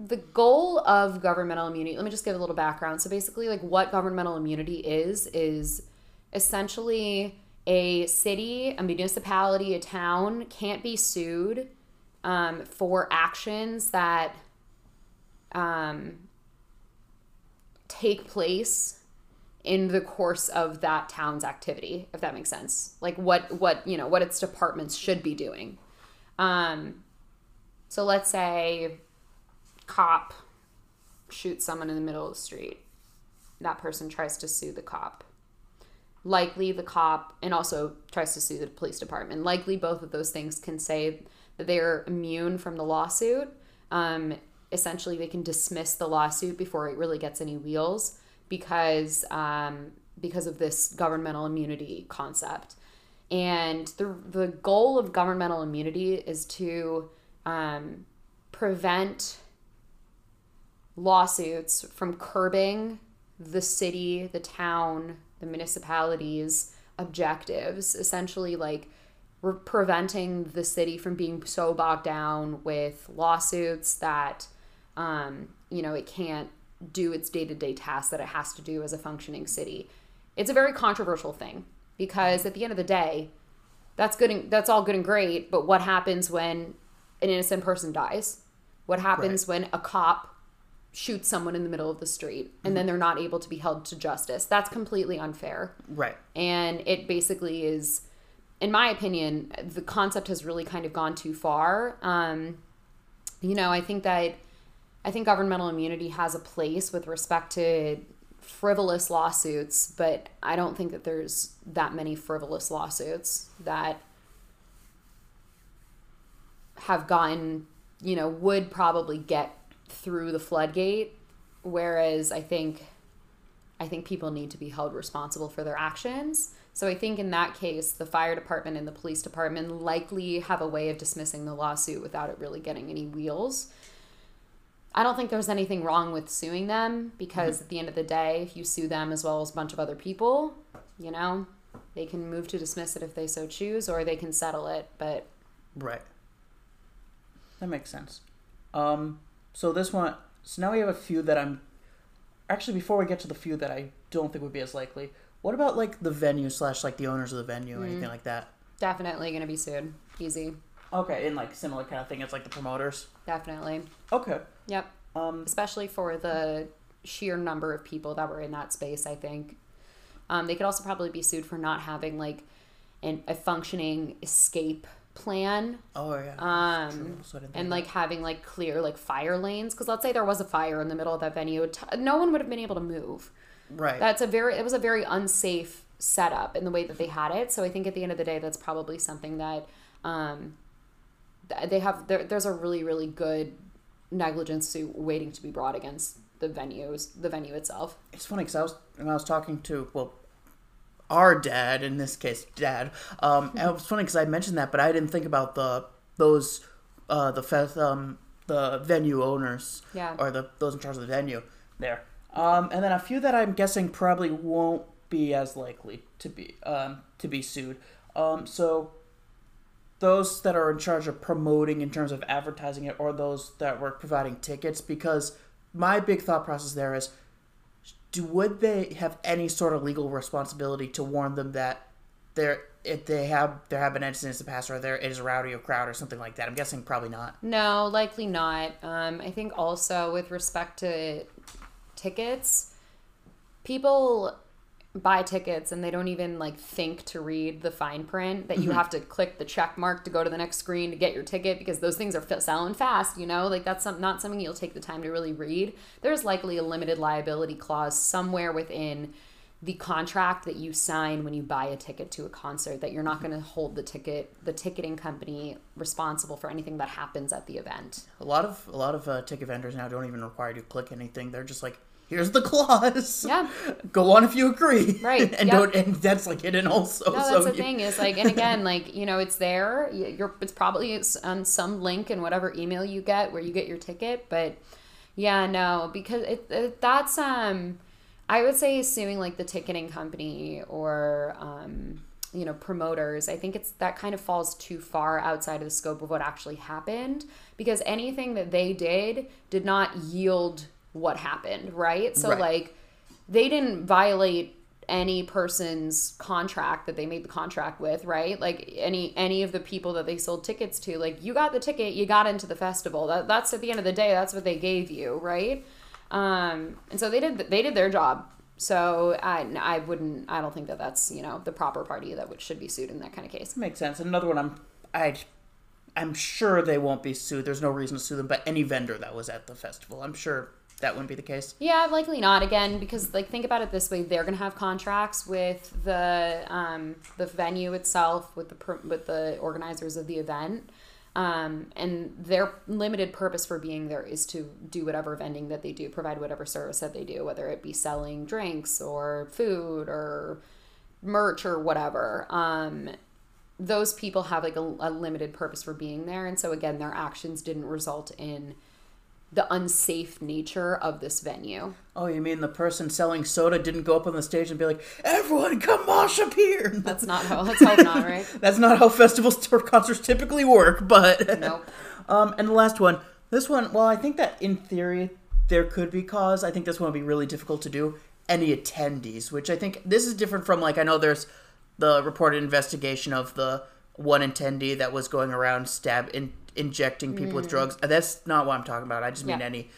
the goal of governmental immunity let me just give a little background. So basically like what governmental immunity is is essentially a city a municipality a town can't be sued um, for actions that um, take place in the course of that town's activity if that makes sense. Like what what you know what its departments should be doing. Um, so let's say cop shoots someone in the middle of the street. That person tries to sue the cop. Likely the cop and also tries to sue the police department. Likely both of those things can say that they are immune from the lawsuit. Um, essentially, they can dismiss the lawsuit before it really gets any wheels because um, because of this governmental immunity concept. And the the goal of governmental immunity is to um, prevent lawsuits from curbing the city, the town, the municipalities' objectives. Essentially, like preventing the city from being so bogged down with lawsuits that, um, you know, it can't do its day to day tasks that it has to do as a functioning city. It's a very controversial thing because at the end of the day, that's good and that's all good and great, but what happens when an innocent person dies? What happens right. when a cop shoots someone in the middle of the street and mm-hmm. then they're not able to be held to justice? That's completely unfair.
Right.
And it basically is, in my opinion, the concept has really kind of gone too far. Um, you know, I think that I think governmental immunity has a place with respect to frivolous lawsuits, but I don't think that there's that many frivolous lawsuits that have gotten, you know, would probably get through the floodgate. Whereas I think, I think people need to be held responsible for their actions. So I think in that case, the fire department and the police department likely have a way of dismissing the lawsuit without it really getting any wheels. I don't think there's anything wrong with suing them because mm-hmm. at the end of the day, if you sue them as well as a bunch of other people, you know, they can move to dismiss it if they so choose or they can settle it. But
right. That makes sense. Um, so this one, so now we have a few that I'm. Actually, before we get to the few that I don't think would be as likely, what about like the venue slash like the owners of the venue, mm. anything like that?
Definitely gonna be sued. Easy.
Okay, and like similar kind of thing. It's like the promoters.
Definitely.
Okay.
Yep. Um, especially for the sheer number of people that were in that space, I think. Um, they could also probably be sued for not having like an, a functioning escape plan
Oh yeah.
um
So I didn't think
and like having like clear like fire lanes because let's say there was a fire in the middle of that venue t- no one would have been able to move.
Right.
that's a very it was a very unsafe setup in the way that they had it. So i think at the end of the day that's probably something that um they have there, there's a really really good negligence suit waiting to be brought against the venues the venue itself.
It's funny because I was when I was talking to well, our dad in this case, dad. Um, and it was funny because I mentioned that, but I didn't think about the those uh the fest um the venue owners
Yeah.
or the those in charge of the venue there. Um, and then a few that I'm guessing probably won't be as likely to be um to be sued. Um, so those that are in charge of promoting in terms of advertising it or those that were providing tickets because my big thought process there is do would they have any sort of legal responsibility to warn them that there if they have there have been incidents in the past or there is a rowdy or crowd or something like that i'm guessing probably not
No, likely not. Um, I think also with respect to tickets, people buy tickets and they don't even like think to read the fine print that you have to click the check mark to go to the next screen to get your ticket because those things are selling fast you know? Like that's some, not something you'll take the time to really read. There's likely a limited liability clause somewhere within the contract that you sign when you buy a ticket to a concert that you're not going to hold the ticket the ticketing company responsible for anything that happens at the event.
A lot of a lot of uh, ticket vendors now don't even require you to click anything. They're just like here's the clause
Yeah.
go on if you agree
Right,
and don't and that's like hidden also
No, that's
so
the
you-
thing is like, and again, like you know, it's there. You're, it's probably on some link in whatever email you get where you get your ticket. But yeah, no, because it, it that's um, I would say suing like the ticketing company or um, you know, promoters. I think it's that kind of falls too far outside of the scope of what actually happened because anything that they did did not yield what happened, right? So
Right.
like they didn't violate any person's contract that they made the contract with, right? Like any any of the people that they sold tickets to, like you got the ticket, you got into the festival. That that's at the end of the day, that's what they gave you, right? Um, and so they did they did their job. So I I wouldn't I don't think that that's you know the proper party that would, should be sued in that kind of case.
Makes sense. Another one, I'm, I, I'm sure they won't be sued. There's no reason to sue them. But any vendor that was at the festival, I'm sure that wouldn't be the case.
Yeah, likely not. Again, because like think about it this way: they're gonna have contracts with the um, the venue itself, with the with the organizers of the event, um, and their limited purpose for being there is to do whatever vending that they do, provide whatever service that they do, whether it be selling drinks or food or merch or whatever. Um, those people have like a, a limited purpose for being there, and so again, their actions didn't result in the unsafe nature of this venue.
Oh, you mean the person selling soda didn't go up on the stage and be like, "Everyone, come mosh up here"?
That's not how. Let's hope not, right?
That's not how festivals or concerts typically work. But
Nope.
Um, and the last one, this one, well, I think that in theory there could be cause. I think this one would be really difficult to do. Any attendees, which I think this is different from like I know there's the reported investigation of the one attendee that was going around stab in, injecting people with drugs. That's not what I'm talking about. I just mean
Mm. Yeah.
any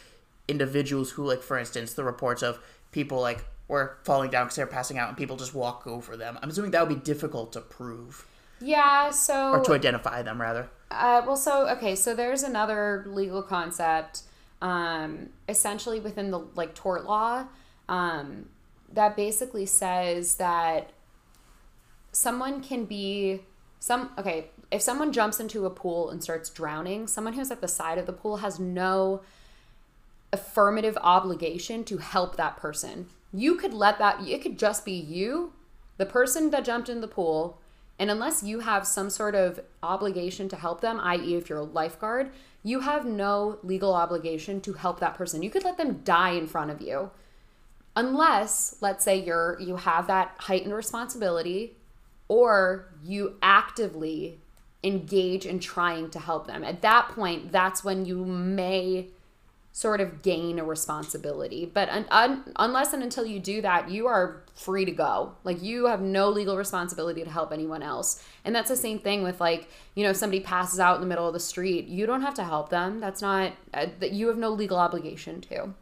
individuals who, like for instance, the reports of people like were falling down because they're passing out and people just walk over them. I'm assuming that would be difficult to prove
Yeah. So.
or to identify them rather.
Uh, well, so okay, so there's another legal concept, um, essentially within the like tort law, um, that basically says that someone can be some okay if someone jumps into a pool and starts drowning, someone who's at the side of the pool has no affirmative obligation to help that person. You could let that, it could just be you, the person that jumped in the pool, and unless you have some sort of obligation to help them, i.e., if you're a lifeguard, you have no legal obligation to help that person. You could let them die in front of you. Unless, let's say you're you have that heightened responsibility or you actively engage in trying to help them. At that point, that's when you may sort of gain a responsibility. But un- un- unless and until you do that, you are free to go. Like you have no legal responsibility to help anyone else. And that's the same thing with like, you know, somebody passes out in the middle of the street, you don't have to help them. That's not uh, that you have no legal obligation to.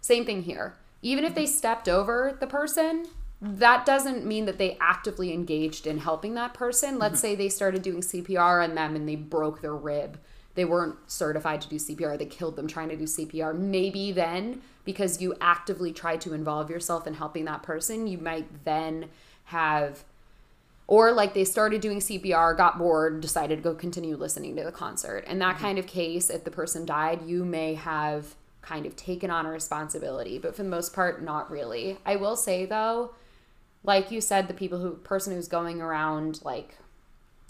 Same thing here. Even if they stepped over the person, that doesn't mean that they actively engaged in helping that person. Let's mm-hmm. say they started doing CPR on them and they broke their rib. They weren't certified to do CPR. They killed them trying to do CPR. Maybe then, because you actively tried to involve yourself in helping that person, you might then have or like they started doing CPR, got bored, decided to go continue listening to the concert. In that mm-hmm. kind of case, if the person died, you may have kind of taken on a responsibility, but for the most part, not really. I will say though, like you said, the people who person who's going around like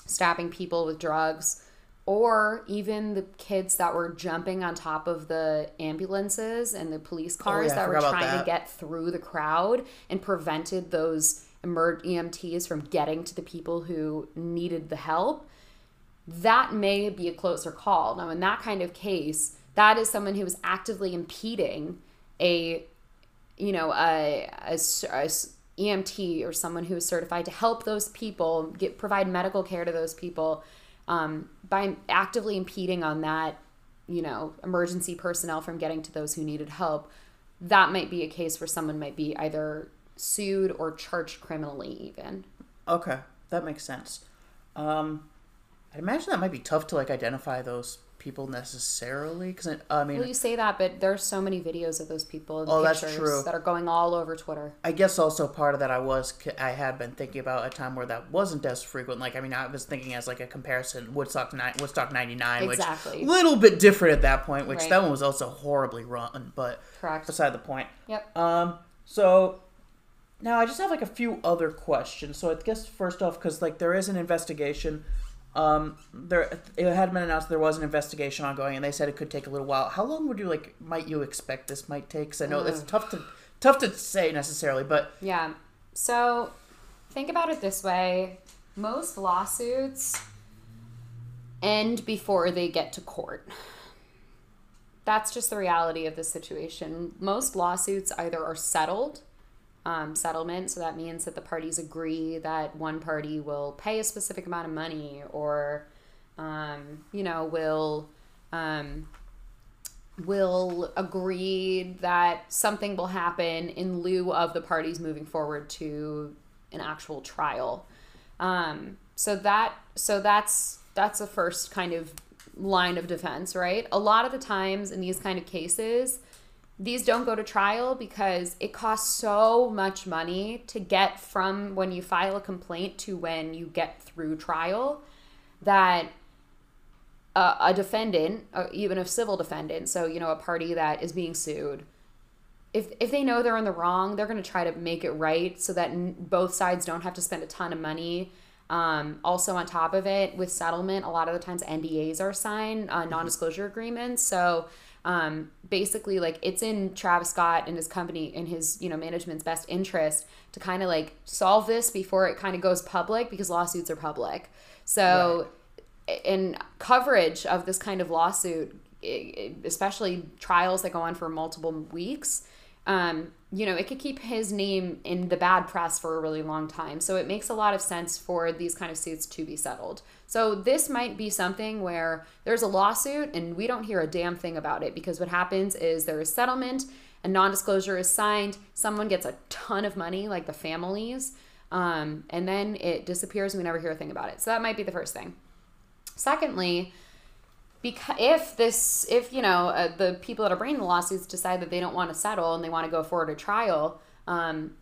stabbing people with drugs, or even the kids that were jumping on top of the ambulances and the police cars
Oh, yeah,
that were trying
that.
to get through the crowd and prevented those emerg EMTs from getting to the people who needed the help, that may be a closer call. Now, in that kind of case, that is someone who is actively impeding a, you know, a, a a EMT or someone who is certified to help those people get provide medical care to those people um, by actively impeding on that, you know, emergency personnel from getting to those who needed help. That might be a case where someone might be either sued or charged criminally, even.
Okay, that makes sense. Um, I imagine that might be tough to like identify those people necessarily because I mean,
Well, you say that, but there's so many videos of those people
Oh, that's true.
that are going all over Twitter.
I guess also part of that I was I had been thinking about a time where that wasn't as frequent. Like I mean, I was thinking as like a comparison Woodstock Woodstock '99,
Exactly.
which a little bit different at that point. Which
Right.
that one was also horribly run, but
Correct.
beside the point.
Yep.
Um, so now I just have like a few other questions. So I guess first off, because like there is an investigation. Um, there it had been announced there was an investigation ongoing, and they said it could take a little while. How long would you like? Might you expect this might take? Because I know it's tough to tough to say necessarily, but
Yeah. So think about it this way most lawsuits end before they get to court. That's just the reality of the situation. Most lawsuits either are settled, um, settlement, so that means that the parties agree that one party will pay a specific amount of money or, um, you know, will. Um, will agree that something will happen in lieu of the parties moving forward to an actual trial. Um, so that so that's that's the first kind of line of defense, right? A lot of the times in these kind of cases, these don't go to trial because it costs so much money to get from when you file a complaint to when you get through trial that a, a defendant, uh, even a civil defendant, so you know a party that is being sued, if if they know they're in the wrong, they're going to try to make it right so that n- both sides don't have to spend a ton of money. Um, also, on top of it, with settlement, a lot of the times NDAs are signed, uh, non-disclosure agreements. So um, basically, like it's in Travis Scott and his company, in his you know management's best interest to kind of like solve this before it kind of goes public because lawsuits are public. So in coverage of this kind of lawsuit, especially trials that go on for multiple weeks, um, you know, it could keep his name in the bad press for a really long time. So it makes a lot of sense for these kind of suits to be settled. So this might be something where there's a lawsuit and we don't hear a damn thing about it because what happens is there is settlement, a non-disclosure is signed, someone gets a ton of money, like the families, um, and then it disappears and we never hear a thing about it. So that might be the first thing. Secondly, because if this if you know uh, the people that are bringing the lawsuits decide that they don't want to settle and they want to go forward to trial um,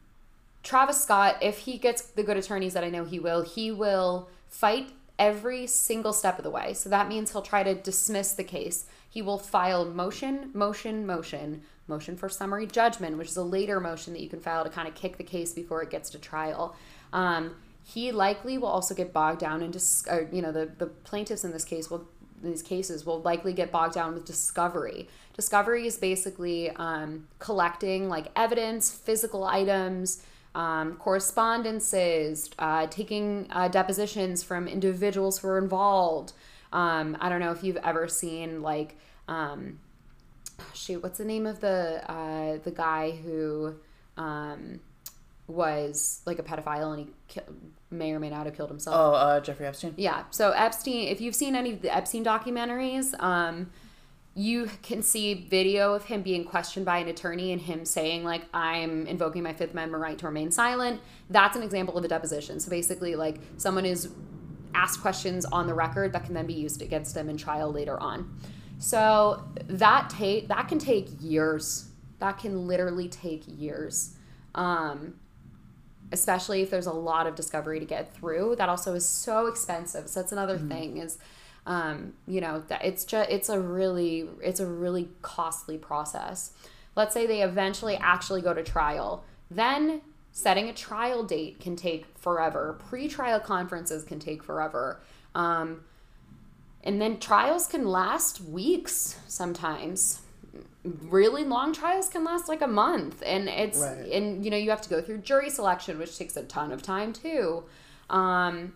travis scott if he gets the good attorneys that i know he will he will fight every single step of the way. So that means he'll try to dismiss the case. He will file motion motion motion motion for summary judgment which is a later motion that you can file to kind of kick the case before it gets to trial. Um, he likely will also get bogged down in dis- or, you know the, the plaintiffs in this case will in these cases will likely get bogged down with discovery. Discovery is basically um, collecting like evidence physical items um, correspondences uh, taking uh, depositions from individuals who are involved um, i don't know if you've ever seen like um, shoot what's the name of the uh, the guy who um, was like a pedophile and he ki- may or may not have killed himself
oh, uh, Jeffrey Epstein.
yeah. So Epstein, if you've seen any of the Epstein documentaries, um, you can see video of him being questioned by an attorney and him saying like i'm invoking my fifth amendment right to remain silent. That's an example of a deposition. So basically like someone is asked questions on the record that can then be used against them in trial later on. So that take that can take years. That can literally take years. Um, especially if there's a lot of discovery to get through. That also is so expensive. So that's another mm-hmm. thing is um, you know that it's just it's a really it's a really costly process. Let's say they eventually actually go to trial. Then setting a trial date can take forever. Pre-trial conferences can take forever. Um, and then trials can last weeks sometimes. Really long trials can last like a month. And it's right. and you know you have to go through jury selection which takes a ton of time too. Um,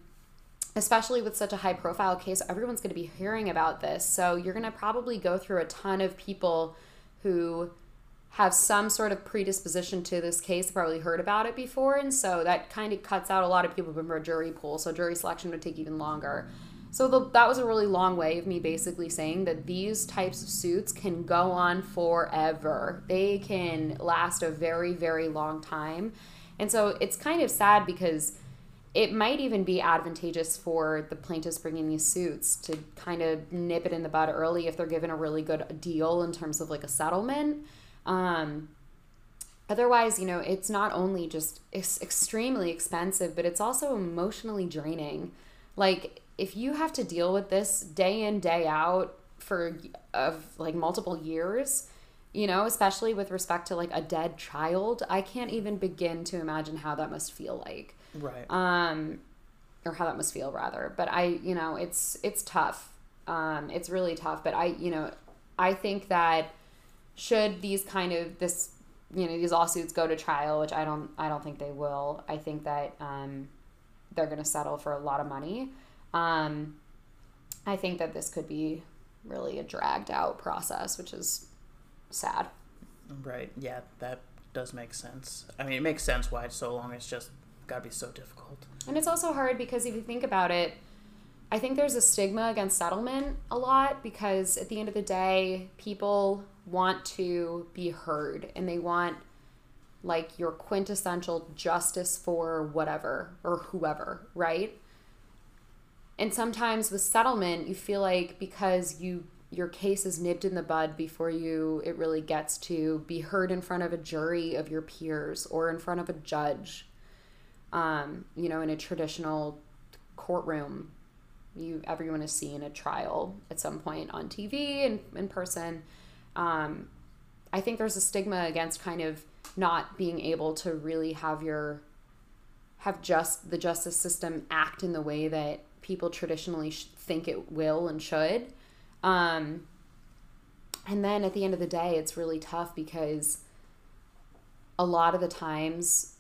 especially with such a high profile case, everyone's going to be hearing about this. So you're going to probably go through a ton of people who have some sort of predisposition to this case, probably heard about it before. And so that kind of cuts out a lot of people from a jury pool. So jury selection would take even longer. So the, that was a really long way of me basically saying that these types of suits can go on forever. They can last a very, very long time. And so it's kind of sad because it might even be advantageous for the plaintiffs bringing these suits to kind of nip it in the bud early if they're given a really good deal in terms of like a settlement. Um, otherwise, you know, it's not only just it's extremely expensive, but it's also emotionally draining. Like if you have to deal with this day in day out for of like multiple years, you know, especially with respect to like a dead child, I can't even begin to imagine how that must feel like.
Right.
Um, or how that must feel rather. But I, you know, it's it's tough. Um, it's really tough. But I, you know, I think that should these kind of this, you know, these lawsuits go to trial, which I don't, I don't think they will. I think that um, they're going to settle for a lot of money. Um, I think that this could be really a dragged out process, which is sad.
Right. Yeah, that does make sense. I mean, it makes sense why it's so long. It's just gotta be so difficult.
And it's also hard because if you think about it, I think there's a stigma against settlement a lot because at the end of the day, people want to be heard and they want like your quintessential justice for whatever or whoever, right? And sometimes with settlement, you feel like because you your case is nipped in the bud before you it really gets to be heard in front of a jury of your peers or in front of a judge um, you know, in a traditional courtroom, you everyone has seen a trial at some point on TV and in person. Um, I think there's a stigma against kind of not being able to really have your have just the justice system act in the way that people traditionally sh- think it will and should. Um, and then at the end of the day, it's really tough because a lot of the times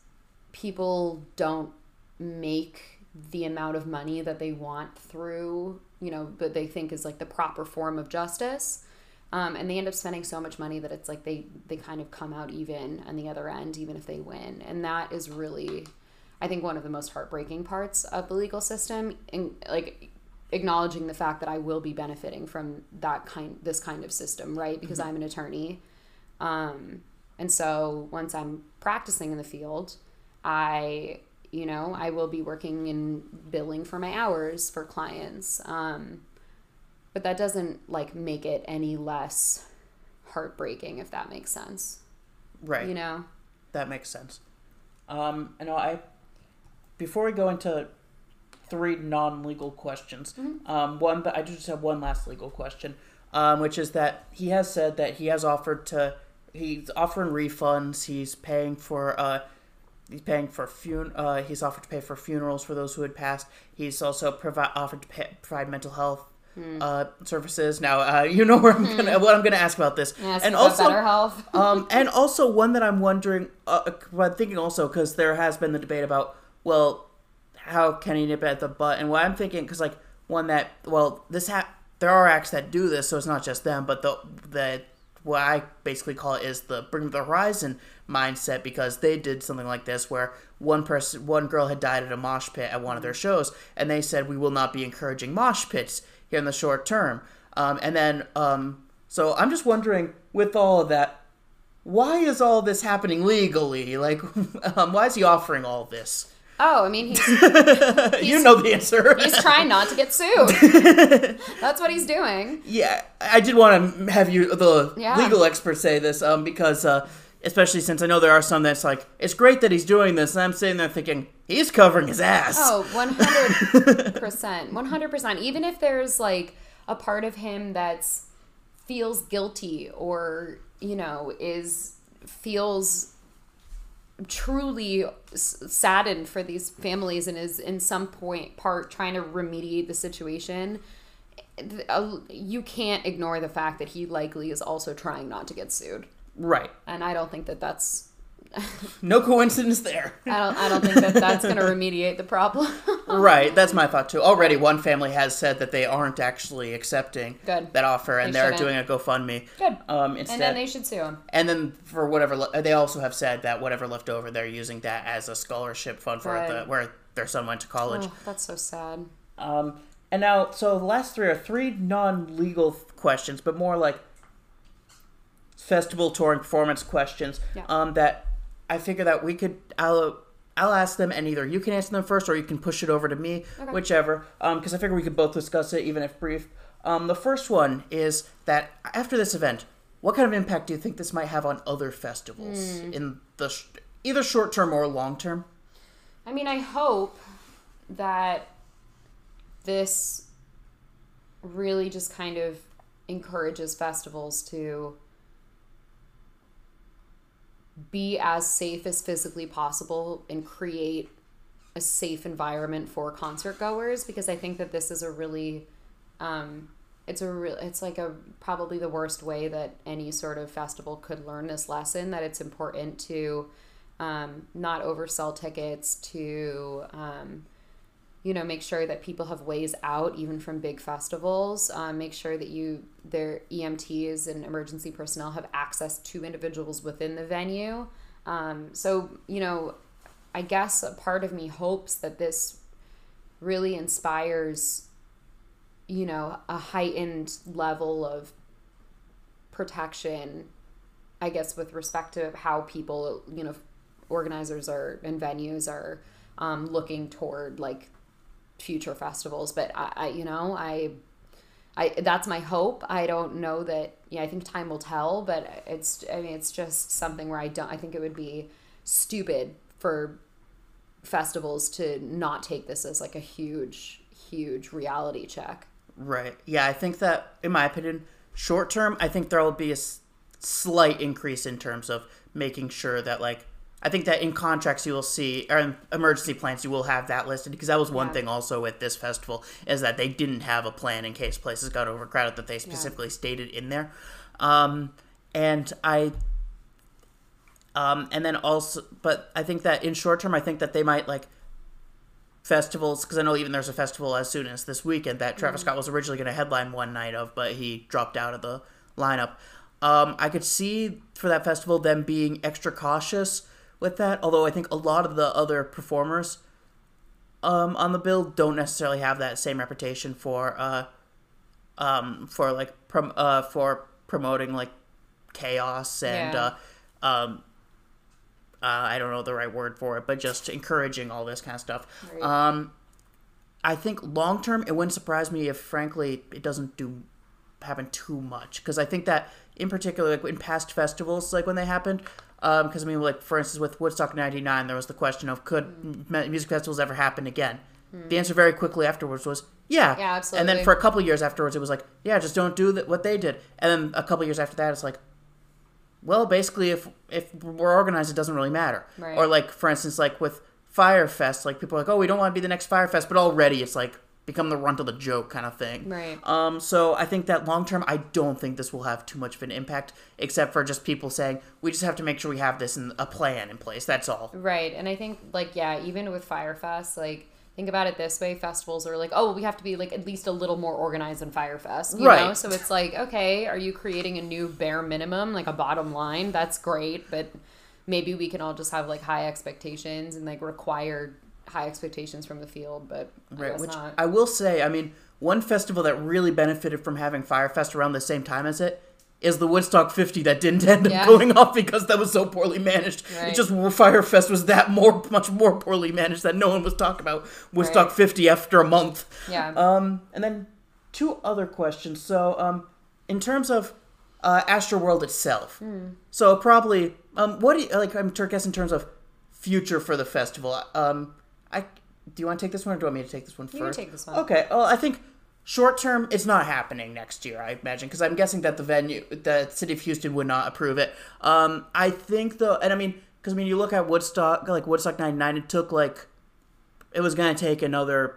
people don't make the amount of money that they want through, you know, but they think is like the proper form of justice. Um, and they end up spending so much money that it's like they they kind of come out even on the other end, even if they win. And that is really, I think, one of the most heartbreaking parts of the legal system. And like acknowledging the fact that I will be benefiting from that kind this kind of system, right? Because mm-hmm. I'm an attorney. Um, and so once I'm practicing in the field, I, you know, I will be working and billing for my hours for clients. Um, but that doesn't like make it any less heartbreaking, if that makes sense.
Right.
You know?
That makes sense. Um, and I, before we go into three non-legal questions, mm-hmm. um, one, but I just have one last legal question, um, which is that he has said that he has offered to, he's offering refunds, he's paying for, uh, he's paying for fun. Uh, he's offered to pay for funerals for those who had passed. He's also provi- offered to pay- provide mental health hmm. uh, services. Now, uh, you know where I'm hmm. gonna what I'm gonna ask about this,
ask and also better health.
um, and also one that I'm wondering, uh, but thinking also because there has been the debate about well, how can he nip at the butt? And what I'm thinking, because like one that well, this ha- there are acts that do this, so it's not just them, but the the what I basically call it is the Bring the Horizon mindset because they did something like this where one person, one girl had died at a mosh pit at one of their shows, and they said we will not be encouraging mosh pits here in the short term. Um, and then um, So I'm just wondering, with all of that, why is all this happening legally? Like, um, why is he offering all this?
Oh, I mean, he's
you know the answer.
he's trying not to get sued. That's what he's doing.
Yeah, I did want to have you, the
Yeah.
legal expert, say this um, because, uh, especially since I know there are some that's like, it's great that he's doing this, and I'm sitting there thinking, he's covering his ass.
Oh, 100%. 100%. Even if there's like a part of him that's feels guilty or, you know, is feels truly s- saddened for these families and is in some point part trying to remediate the situation you can't ignore the fact that he likely is also trying not to get sued
Right.
and i don't think that that's
No coincidence there.
i don't i don't think that that's going to remediate the problem
right, that's my thought too. Already, one family has said that they aren't actually accepting
Good.
that offer, and
They
they're doing a GoFundMe.
Good.
Um, instead,
and then they should sue him
and then for whatever le- they also have said that whatever left over, they're using that as a scholarship fund for
Right.
the where their son went to college.
oh, that's so sad
Um, and now, so the last three are three non-legal questions, but more like festival touring performance questions.
Yeah.
Um, that I figure that we could. I'll I'll ask them, and either you can answer them first, or you can push it over to me,
Okay.
whichever. Um, because I figure we could both discuss it, even if brief. Um, the first one is that after this event, what kind of impact do you think this might have on other festivals in the sh- either short term or long term?
I mean, I hope that this really just kind of encourages festivals to be as safe as physically possible and create a safe environment for concert goers because I think that this is a really um, it's a real it's like a probably the worst way that any sort of festival could learn this lesson that it's important to um, not oversell tickets to um, you know make sure that people have ways out even from big festivals. Um, make sure that you their emts and emergency personnel have access to individuals within the venue. Um, so you know i guess a part of me hopes that this really inspires you know a heightened level of protection i guess with respect to how people you know organizers are and venues are um, looking toward like future festivals but I, I you know i I that's my hope. I don't know that. Yeah, I think time will tell. But it's. I mean, it's just something where I don't. I think it would be stupid for festivals to not take this as like a huge, huge reality check.
Right. Yeah, I think that, in my opinion, short term, I think there will be a s- slight increase in terms of making sure that, like, I think that in contracts you will see, or in emergency plans, you will have that listed because that was one
Yeah.
thing also with this festival is that they didn't have a plan in case places got overcrowded that they specifically stated in there. Um, and I um, and then also, but I think that in short term, I think that they might like festivals because I know even there's a festival as soon as this weekend that Travis Scott was originally going to headline one night of, but he dropped out of the lineup. Um, I could see for that festival them being extra cautious with that, although I think a lot of the other performers um, on the bill don't necessarily have that same reputation for uh, um, for like prom- uh, for promoting like chaos and
Yeah.
uh, um, uh, I don't know the right word for it, but just encouraging all this kind of stuff.
Right.
Um, I think long term, it wouldn't surprise me if, frankly, it doesn't do happen too much because I think that in particular, like in past festivals, like when they happened, because I mean, like for instance, with Woodstock '99, there was the question of could
Mm.
music festivals ever happen again. The answer very quickly afterwards was yeah.
Yeah, absolutely.
And then for a couple years afterwards, it was like yeah, just don't do what they did. And then a couple years after that, it's like well, basically, if if we're organized, it doesn't really matter.
Right.
Or like, for instance, like with Fyre Fest, like people are like, oh, we don't want to be the next Fyre Fest, but already it's like become the runt of the joke kind of thing.
Right.
Um. So I think that long term, I don't think this will have too much of an impact, except for just people saying we just have to make sure we have this in a plan in place. That's all.
Right. And I think like yeah, even with Fyre Fest, like think about it this way, festivals are like, oh, we have to be like at least a little more organized than Fyre Fest. You
Right.
know? So it's like, okay, are you creating a new bare minimum, like a bottom line? That's great, but maybe we can all just have like high expectations and like required high expectations from the field, but
Right.
guess
Which
not.
I will say, I mean, one festival that really benefited from having Fyre Fest around the same time as it is the Woodstock 50 that didn't end up
Yeah.
going off because that was so poorly managed. It
Right.
just Fyre Fest was that more much more poorly managed that no one was talking about Woodstock
Right.
50 after a month.
Yeah.
Um, and then two other questions. So, um, in terms of uh, Astroworld itself,
Hmm.
so probably um, what do you like? I'm I guess in terms of future for the festival. Um, I do you want to take this one or do you want me to take this one
can take this one.
Okay. Well, I think short term it's not happening next year. I imagine because I'm guessing that the venue, the city of Houston, would not approve it. Um, I think though, and I mean, because I mean, you look at Woodstock, like Woodstock '99, it took like it was gonna take another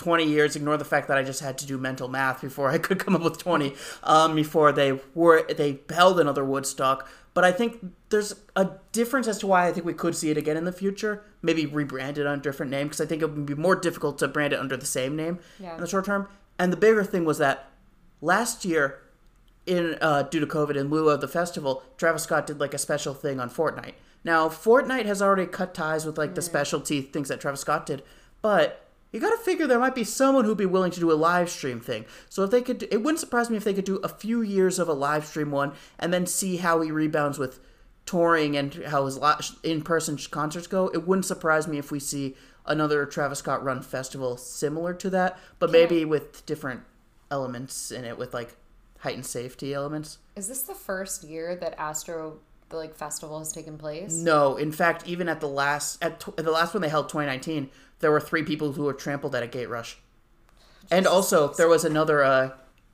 20 years ignore the fact that i just had to do mental math before i could come up with 20 um, before they were they held another woodstock but i think there's a difference as to why i think we could see it again in the future maybe rebranded on a different name because i think it would be more difficult to brand it under the same name
Yeah.
in the short term and the bigger thing was that last year in uh, due to COVID, in lieu of the festival, Travis Scott did like a special thing on Fortnite. Now, Fortnite has already cut ties with like the specialty things that Travis Scott did, but you got to figure there might be someone who'd be willing to do a live stream thing. So if they could, it wouldn't surprise me if they could do a few years of a live stream one and then see how he rebounds with touring and how his in person concerts go. It wouldn't surprise me if we see another Travis Scott run festival similar to that, but maybe with different elements in it, with like heightened safety elements.
Is this the first year that Astro the like festival has taken place?
No, in fact, even at the last at, tw- the last one they held 2019, there were three people who were trampled at a gate rush, and also there was another uh,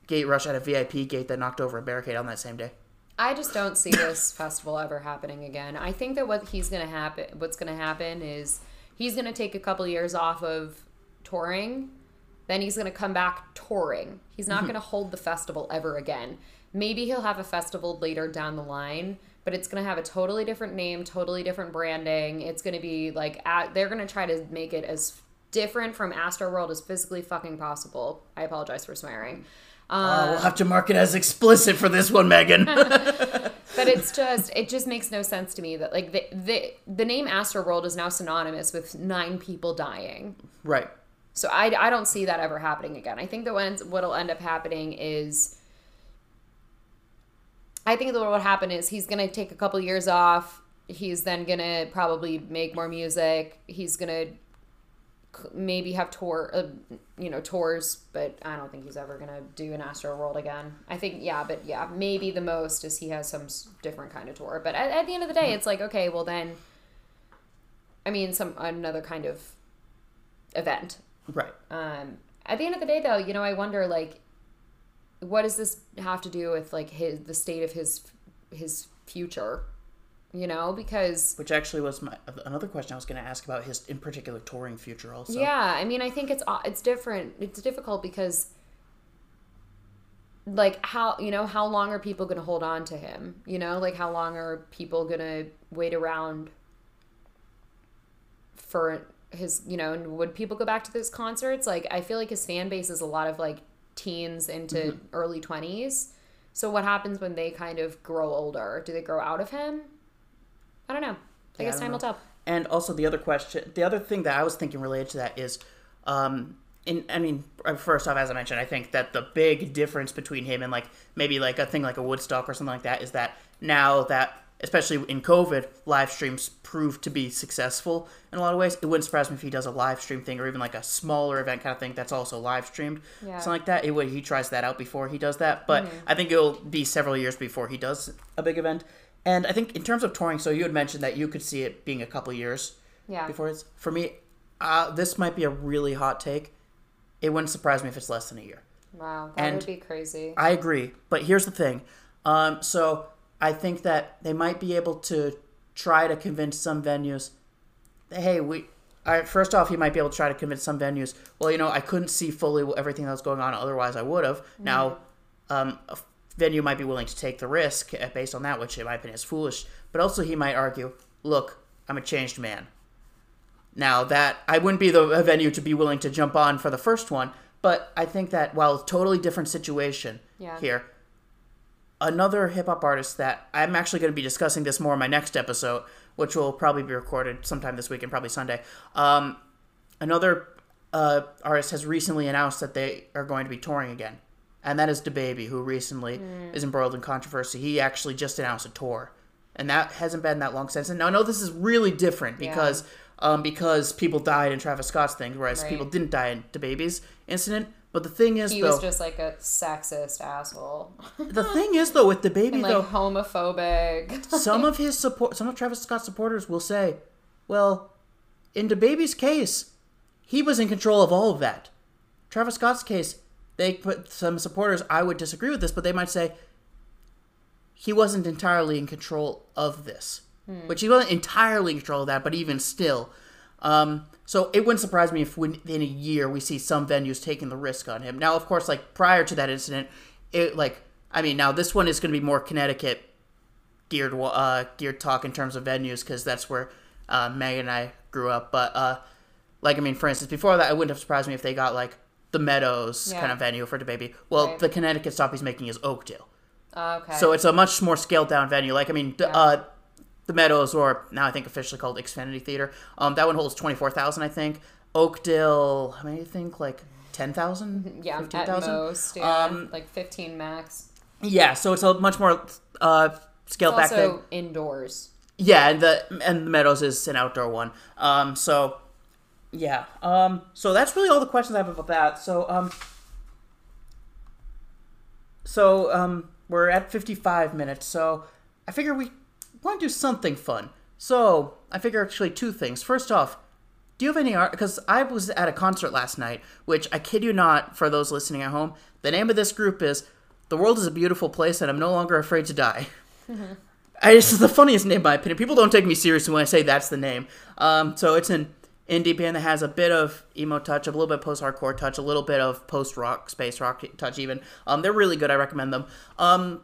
gate rush at a VIP gate that knocked over a barricade on that same day.
I just don't see this festival ever happening again. I think that what he's gonna happen, what's gonna happen is he's gonna take a couple years off of touring, then he's gonna come back touring. He's not gonna hold the festival ever again. Maybe he'll have a festival later down the line, but it's gonna have a totally different name, totally different branding. It's gonna be like at, they're gonna try to make it as different from Astroworld as physically fucking possible. I apologize for swearing.
Uh, we'll have to mark it as explicit for this one, Meaghan.
but it's just it just makes no sense to me that like the the, the name Astroworld is now synonymous with nine people dying.
right.
So I, I don't see that ever happening again. I think that what'll end up happening is I think that what will happen is he's gonna take a couple years off. He's then gonna probably make more music. He's gonna maybe have tour, uh, you know, tours, but I don't think he's ever gonna do an Astroworld again. I think yeah, but yeah, maybe the most is he has some different kind of tour. But at, at the end of the day, it's like okay, well then, I mean, some another kind of event.
Right.
Um, at the end of the day, though, you know, I wonder like, what does this have to do with like his the state of his his future? You know, because
Which actually was my another question I was going to ask about his in particular touring future also.
yeah, I mean, I think it's uh, it's different. It's difficult because like how you know how long are people going to hold on to him? You know, like how long are people going to wait around for his you know and would people go back to those concerts like i feel like his fan base is a lot of like teens into early 20s so what happens when they kind of grow older? Do they grow out of him? I don't know. I
Yeah,
guess
don't
time will tell.
And also the other question, the other thing that I was thinking related to that is, um, in I mean, uh, first off, as I mentioned, I think that the big difference between him and like maybe like a thing like a Woodstock or something like that is that now that especially in COVID, live streams proved to be successful in a lot of ways. It wouldn't surprise me if he does a live stream thing or even like a smaller event kind of thing that's also live streamed,
Yeah.
something like that. It would he tries that out before he does that, but I think it'll be several years before he does a big event. And I think in terms of touring, so you had mentioned that you could see it being a couple years
yeah
before it's for me. Uh, this might be a really hot take. It wouldn't surprise me if it's less than a year.
wow that
and-
would be crazy
I agree, but here's the thing. Um, so I think that they might be able to try to convince some venues. Hey, we. First off, he might be able to try to convince some venues. Well, you know, I couldn't see fully everything that was going on. Otherwise, I would have. Now, um, a venue might be willing to take the risk uh, based on that, which in my opinion is foolish. But also, he might argue, "Look, I'm a changed man." Now that I wouldn't be the venue to be willing to jump on for the first one, but I think that while a totally different situation
Yeah.
here, another hip hop artist that I'm actually going to be discussing this more in my next episode, which will probably be recorded sometime this week and probably Sunday. Um, another uh, artist has recently announced that they are going to be touring again and that is DaBaby, who recently
Hmm.
is embroiled in controversy. He actually just announced a tour, and that hasn't been that long since. And now I know this is really different
Yeah.
because um, because people died in Travis Scott's thing, whereas
Right.
people didn't die in DaBaby's incident. But the thing is,
He
though,
was just like a sexist asshole.
the thing is though with DaBaby
and like
though,
homophobic.
some of his support, some of Travis Scott's supporters will say, "Well, in DaBaby's case, he was in control of all of that." Travis Scott's case, they put some supporters. I would disagree with this, but they might say he wasn't entirely in control of this, which he wasn't entirely in control of that, but even still. Um, so it wouldn't surprise me if within a year we see some venues taking the risk on him. Now, of course, like prior to that incident, it like I mean, now this one is going to be more Connecticut geared uh, geared talk in terms of venues because that's where uh, Meg and I grew up. But uh, like I mean, for instance, before that, it wouldn't have surprised me if they got like the Meadows
Yeah.
kind of venue for DaBaby. Well,
Right.
the Connecticut stop he's making is Oakdale,
okay.
so it's a much more scaled down venue. Like I mean,
Yeah.
uh, the Meadows, or now I think officially called Xfinity Theater, um, that one holds twenty four thousand, I think. Oakdale, how many do you think? Like ten thousand?
yeah,
fifteen
at most, yeah,
Um,
like 15 max.
Yeah, so it's a much more uh, scaled back thing.
also indoors.
Yeah, and the and the Meadows is an outdoor one. Um, so yeah, um, so that's really all the questions I have about that. So um, so um, we're at fifty five minutes. So I figure we want to do something fun. So I figure actually two things. First off, do you have any art? Because I was at a concert last night, which I kid you not, for those listening at home, the name of this group is "The World Is a Beautiful Place, and I'm No Longer Afraid to Die." I, this is the funniest name, in my opinion. People don't take me seriously when I say that's the name. Um, so it's an indie band that has a bit of emo touch, a little bit post hardcore touch, a little bit of post rock, space rock touch, even. Um, they're really good. I recommend them. Um,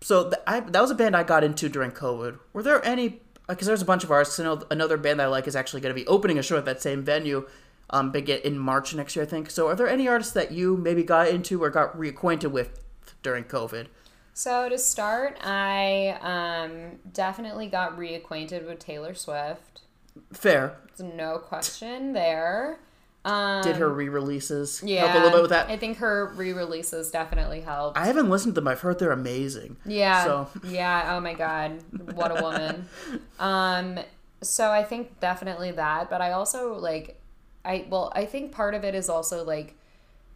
so th- I, that was a band I got into during COVID. Were there any? Because there's a bunch of artists. I know another band I like is actually going to be opening a show at that same venue. Um, big in March next year, I think. So, are there any artists that you maybe got into or got reacquainted with during COVID?
So to start, I um, definitely got reacquainted with Taylor Swift.
Fair.
There's no question there. Um,
Did her re-releases
yeah,
help a little bit with that?
I think her re-releases definitely helped.
I haven't listened to them. I've heard they're amazing.
Yeah.
So-
Yeah. Oh my God. What a woman. um. So I think definitely that, but I also like, I well, I think part of it is also like,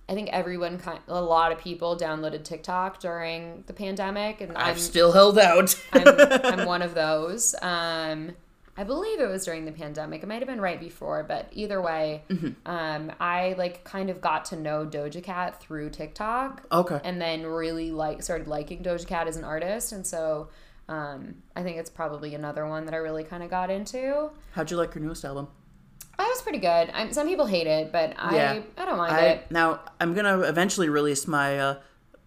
I think everyone kind, a lot of people downloaded TikTok during the pandemic, and
I've
I'm
still held out.
I'm, I'm one of those. Um, I believe it was during the pandemic. It might have been right before, but either way,
Mm-hmm.
um, I like kind of got to know Doja Cat through TikTok
okay.
and then really like started liking Doja Cat as an artist, and so um, I think it's probably another one that I really kind of got into.
How'd you like her newest album?
I was pretty good. I'm, some people hate it, but I
Yeah.
I don't mind
I
it.
now I'm gonna eventually release my uh,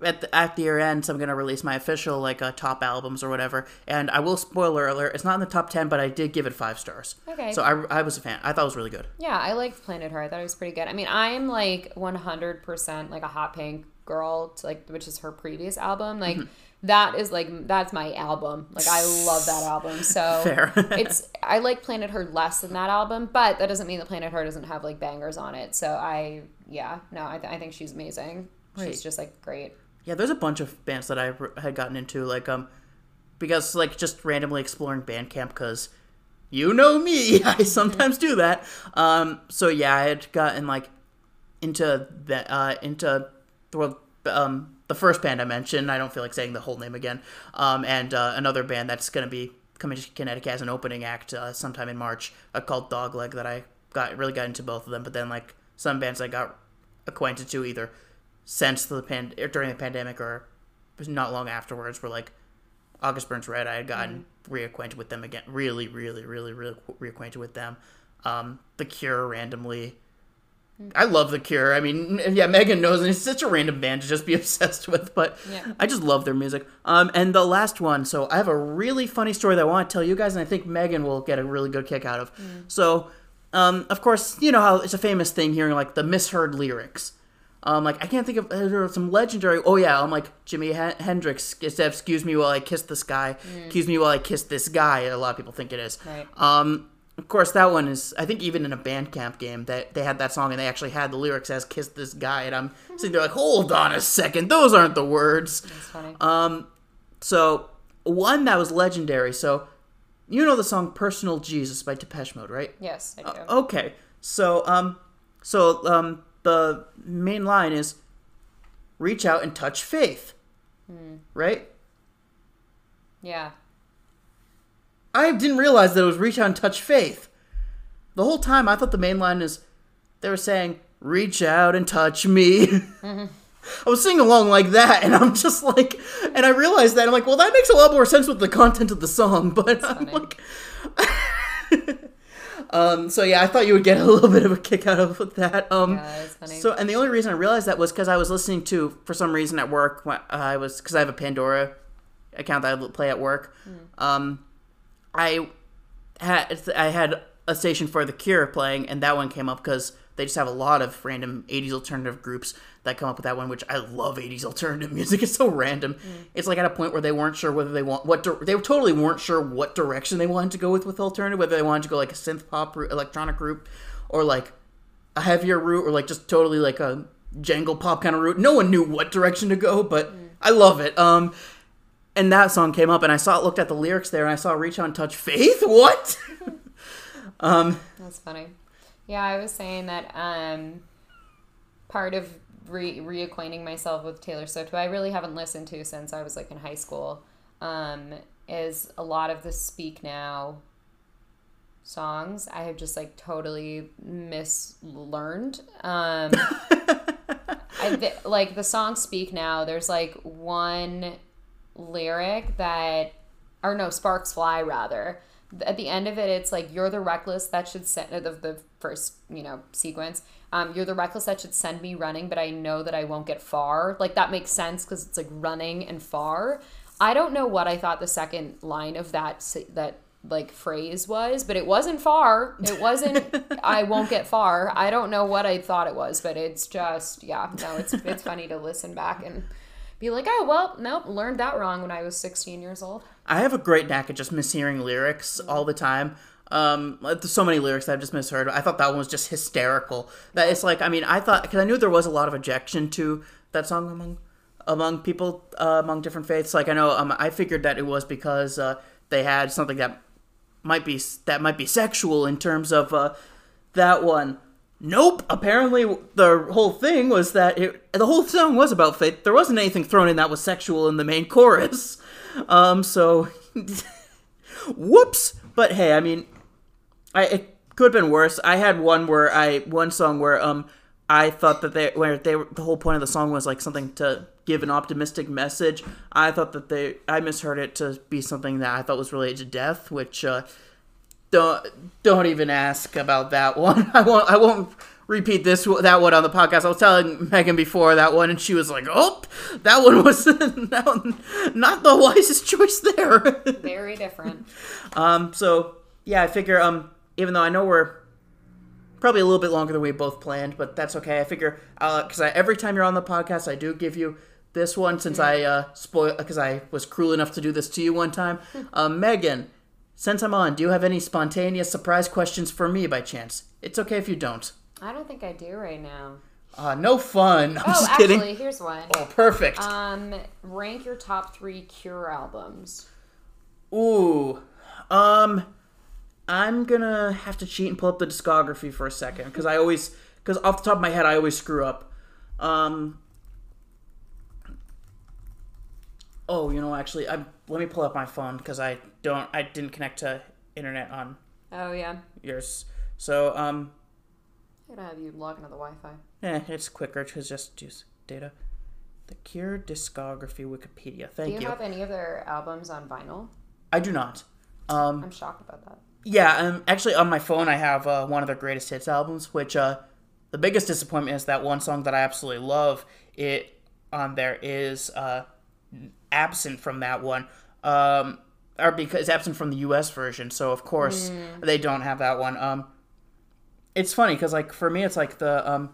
at the at the year end. So I'm gonna release my official like uh, top albums or whatever. And I will spoiler alert: it's not in the top ten, but I did give it five stars.
Okay.
So I, I was a fan. I thought it was really good.
Yeah, I liked Planet Her. I thought it was pretty good. I mean, I'm like 100% like a hot pink girl, to, like which is her previous album. Like
Mm-hmm.
that is like that's my album. Like I love that album. So
Fair.
it's I like Planet Her less than that album, but that doesn't mean that Planet Her doesn't have like bangers on it. So I yeah, no, I, th- I think she's amazing.
Right.
She's just like great.
Yeah, there's a bunch of bands that I had gotten into, like um, because like just randomly exploring Bandcamp, because you know me, I sometimes do that. Um, so yeah, I had gotten like into that uh into um the first band I mentioned. I don't feel like saying the whole name again. Um, and uh, another band that's gonna be coming to Connecticut as an opening act uh, sometime in March, uh, called Dogleg. That I got really got into both of them, but then like some bands I got acquainted to either since the pan or during the pandemic or not long afterwards were like August Burns Red. I had gotten reacquainted with them again, really, really, really, really reacquainted with them. Um, the Cure randomly. I love The Cure. I mean, yeah, Meaghan knows, and it's such a random band to just be obsessed with, but
Yeah.
I just love their music. Um, and the last one, so I have a really funny story that I want to tell you guys, and I think Meaghan will get a really good kick out of. So, um, of course, you know how it's a famous thing hearing like the misheard lyrics. Um, like I can't think of uh, there some legendary. Oh yeah, I'm like Jimi Hen- Hendrix. "Excuse me while I kiss the sky," "Excuse me while I kiss this guy." A lot of people think it is.
Right.
Um, of course, that one is. I think even in a Bandcamp game, that they had that song and they actually had the lyrics as "Kiss This Guy," and I'm sitting there like, hold on a second, those aren't the words.
That's funny.
Um, so one that was legendary. So you know the song "Personal Jesus" by Depeche Mode, right?
yes, I do.
Okay, so um, so um, the main line is "Reach out and touch faith," hmm. right?
yeah.
I didn't realize that it was "Reach out and touch faith." The whole time, I thought the main line is they were saying "Reach out and touch me." Mm-hmm. I was singing along like that, and I'm just like, and I realized that I'm like, well, that makes a lot more sense with the content of the song, but I'm
funny.
like. Um, so yeah, I thought you would get a little bit of a kick out of that. Um,
Yeah, that's funny.
So, and the only reason I realized that was because I was listening to, for some reason at work, when I was because I have a Pandora account that I play at work. Um, I had I had a station for The Cure playing, and that one came up because they just have a lot of random '80s alternative groups that come up with that one, which I love '80s alternative music. It's so random. It's like at a point where they weren't sure whether they want what di- they totally weren't sure what direction they wanted to go with with alternative, whether they wanted to go like a synth pop route, electronic group, or like a heavier route, or like just totally like a jangle pop kind of route. No one knew what direction to go, but I love it. Um, and that song came up, and I saw it, looked at the lyrics there, and I saw "Reach on, Touch Faith." What? um,
That's funny. Yeah, I was saying that um, part of re- reacquainting myself with Taylor Swift, who I really haven't listened to since I was like in high school, um, is a lot of the Speak Now songs I have just like totally mislearned. Um, I th- like the song Speak Now. There's like one lyric that, or no, Sparks Fly rather. At the end of it, it's like you're the reckless that should send of the first you know sequence. Um, you're the reckless that should send me running, but I know that I won't get far. Like that makes sense because it's like running and far. I don't know what I thought the second line of that that like phrase was, but it wasn't far. It wasn't I won't get far. I don't know what I thought it was, but it's just yeah, no, it's it's funny to listen back and be like, "Oh, well, nope, learned that wrong when I was 16 years old."
I have a great knack at just mishearing lyrics all the time. Um, there's so many lyrics I've just misheard. I thought that one was just hysterical. That it's like, I mean, I thought because I knew there was a lot of objection to that song among among people uh, among different faiths. Like I know, um, I figured that it was because uh, they had something that might be that might be sexual in terms of uh, that one. Nope. Apparently, the whole thing was that it, the whole song was about faith. There wasn't anything thrown in that was sexual in the main chorus. Um. So, whoops. But hey, I mean, I it could have been worse. I had one where I one song where um I thought that they where they were, the whole point of the song was like something to give an optimistic message. I thought that they I misheard it to be something that I thought was related to death, which uh, don't don't even ask about that one. I won't I won't repeat this that one on the podcast. I was telling Meaghan before that one, and she was like, "Oh, that one was that one, not the wisest choice there."
Very different.
Um, so yeah, I figure um, even though I know we're probably a little bit longer than we both planned, but that's okay. I figure because I every time you're on the podcast, I do give you this one since I uh spoil because I was cruel enough to do this to you one time. Um, Meaghan, since I'm on, do you have any spontaneous surprise questions for me by chance? It's okay if you don't.
I don't think I do right now.
Uh, no fun. I'm
Oh,
just
actually,
kidding.
here's one.
Oh, perfect.
Um, rank your top three Cure albums.
Ooh. Um I'm gonna have to cheat and pull up the discography for a second because I always because off the top of my head I always screw up. Um Oh, you know, actually, I let me pull up my phone because I don't, I didn't connect to internet on
Oh yeah,
yours. So, um.
I'm gonna have you log into the Wi-Fi.
eh, it's quicker to just use data. The Cure discography Wikipedia. Thank
you, Do
you.
have any of their albums on vinyl?
I do not. Um,
I'm shocked about that.
Yeah, um, actually, on my phone, I have uh, one of their greatest hits albums. Which uh, the biggest disappointment is that one song that I absolutely love. It on there is uh, absent from that one, um, or because it's absent from the U.S. version. So of course they don't have that one. Um, it's funny because like for me, it's like the um.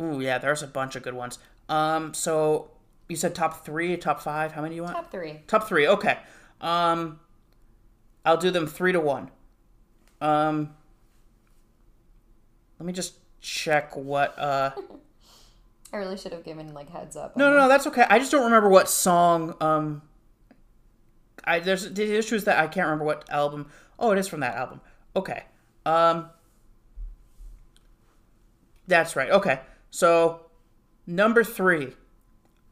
Ooh yeah, there's a bunch of good ones. Um, so you said top three, top five. How many do you want?
Top three.
Top three, okay. Um, I'll do them three to one. Um, let me just check what. Uh,
I really should have given like heads up.
no, no, no, that's okay. I just don't remember what song. Um, I there's the issue is that I can't remember what album. Oh, it is from that album. Okay. Um, that's right. Okay, so number three,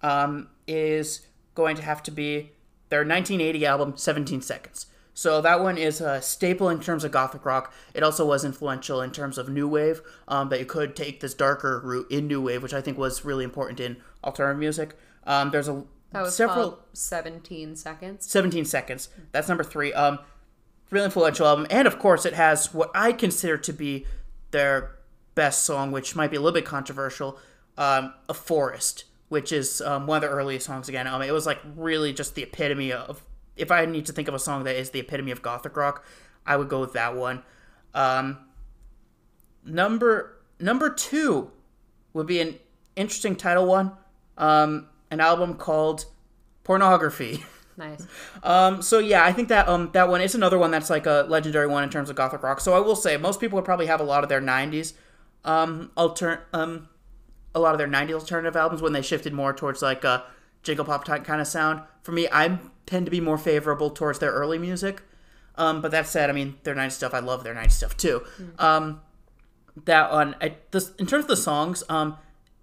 um, is going to have to be their 1980 album, 17 Seconds. So that one is a staple in terms of gothic rock. It also was influential in terms of new wave. Um, that you could take this darker route in new wave, which I think was really important in alternative music. Um, there's a
That was
several
17 seconds.
17 seconds. That's number three. Um, really influential album, and of course, it has what I consider to be their best song, which might be a little bit controversial. Um, "A Forest," which is um, one of the earliest songs. Again, um, it was like really just the epitome of. If I need to think of a song that is the epitome of gothic rock, I would go with that one. Um, number number two would be an interesting title one. Um, an album called Pornography.
Nice.
Um, so yeah, I think that um that one is another one that's like a legendary one in terms of gothic rock. So I will say most people would probably have a lot of their '90s um alter um a lot of their '90s alternative albums when they shifted more towards like a jangle pop type kind of sound. For me, I tend to be more favorable towards their early music. Um, but that said, I mean their '90s stuff, I love their '90s stuff too. Um, that one, I, this, in terms of the songs, um,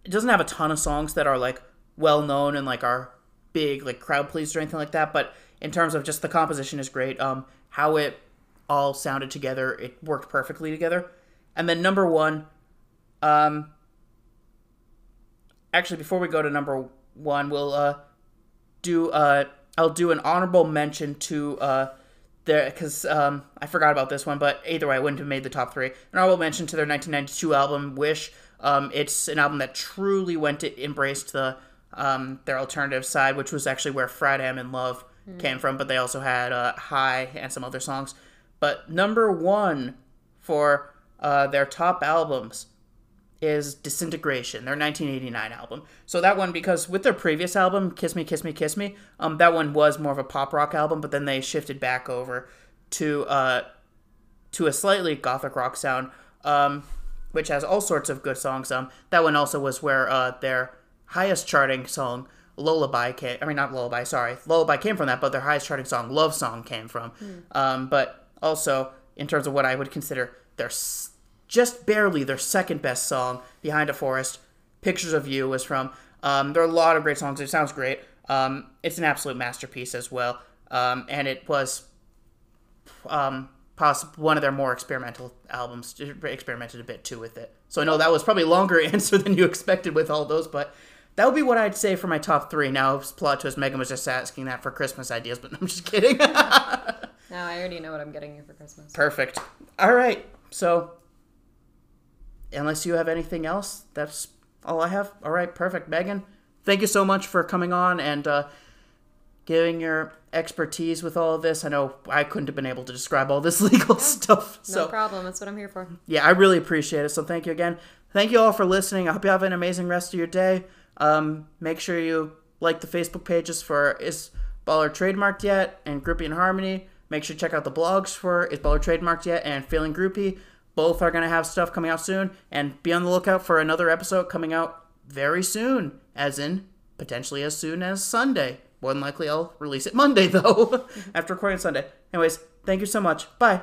it doesn't have a ton of songs that are like well known and like are big like crowd pleasers or anything like that. But in terms of just the composition is great. Um, how it all sounded together, it worked perfectly together. And then number one, um, actually before we go to number one, we'll uh do uh I'll do an honorable mention to uh there because um, I forgot about this one, but either way, I wouldn't have made the top three. An honorable mention to their 1992 album "Wish." Um, it's an album that truly went to embraced the um, their alternative side, which was actually where "Friday I'm in Love" came from. But they also had uh, "High" and some other songs. But number one for uh, their top albums is Disintegration, their 1989 album. So that one, because with their previous album, Kiss Me, Kiss Me, Kiss Me, um, that one was more of a pop rock album, but then they shifted back over to uh, to a slightly gothic rock sound, um, which has all sorts of good songs. Um, that one also was where uh, their highest charting song, Lullaby, came. I mean, not Lullaby, sorry, Lullaby came from that, but their highest charting song, Love Song, came from. Um, but also in terms of what I would consider their s- just barely their second best song, Behind a Forest, Pictures of You was from. Um, there are a lot of great songs. It sounds great. Um, it's an absolute masterpiece as well. Um, and it was um, one of their more experimental albums. Experimented a bit too with it. So I know that was probably a longer answer than you expected with all those, but that would be what I'd say for my top three. Now, plot twist, Meaghan was just asking that for Christmas ideas, but I'm just kidding.
No, I already know what I'm getting you for Christmas.
Perfect. All right. So, unless you have anything else, that's all I have. All right. Perfect. Meaghan, thank you so much for coming on and uh, giving your expertise with all of this. I know I couldn't have been able to describe all this legal stuff.
No
So,
problem. That's what I'm here for.
yeah, I really appreciate it. So, thank you again. Thank you all for listening. I hope you have an amazing rest of your day. Um, make sure you like the Facebook pages for Is Baller Trademarked Yet and Groupie and Harmony. Make sure you check out the blogs for Is Baller Trademarked Yet and Feeling Groupie. Both are going to have stuff coming out soon. And be on the lookout for another episode coming out very soon, as in potentially as soon as Sunday. More than likely, I'll release it Monday, though, after recording Sunday. Anyways, thank you so much. Bye.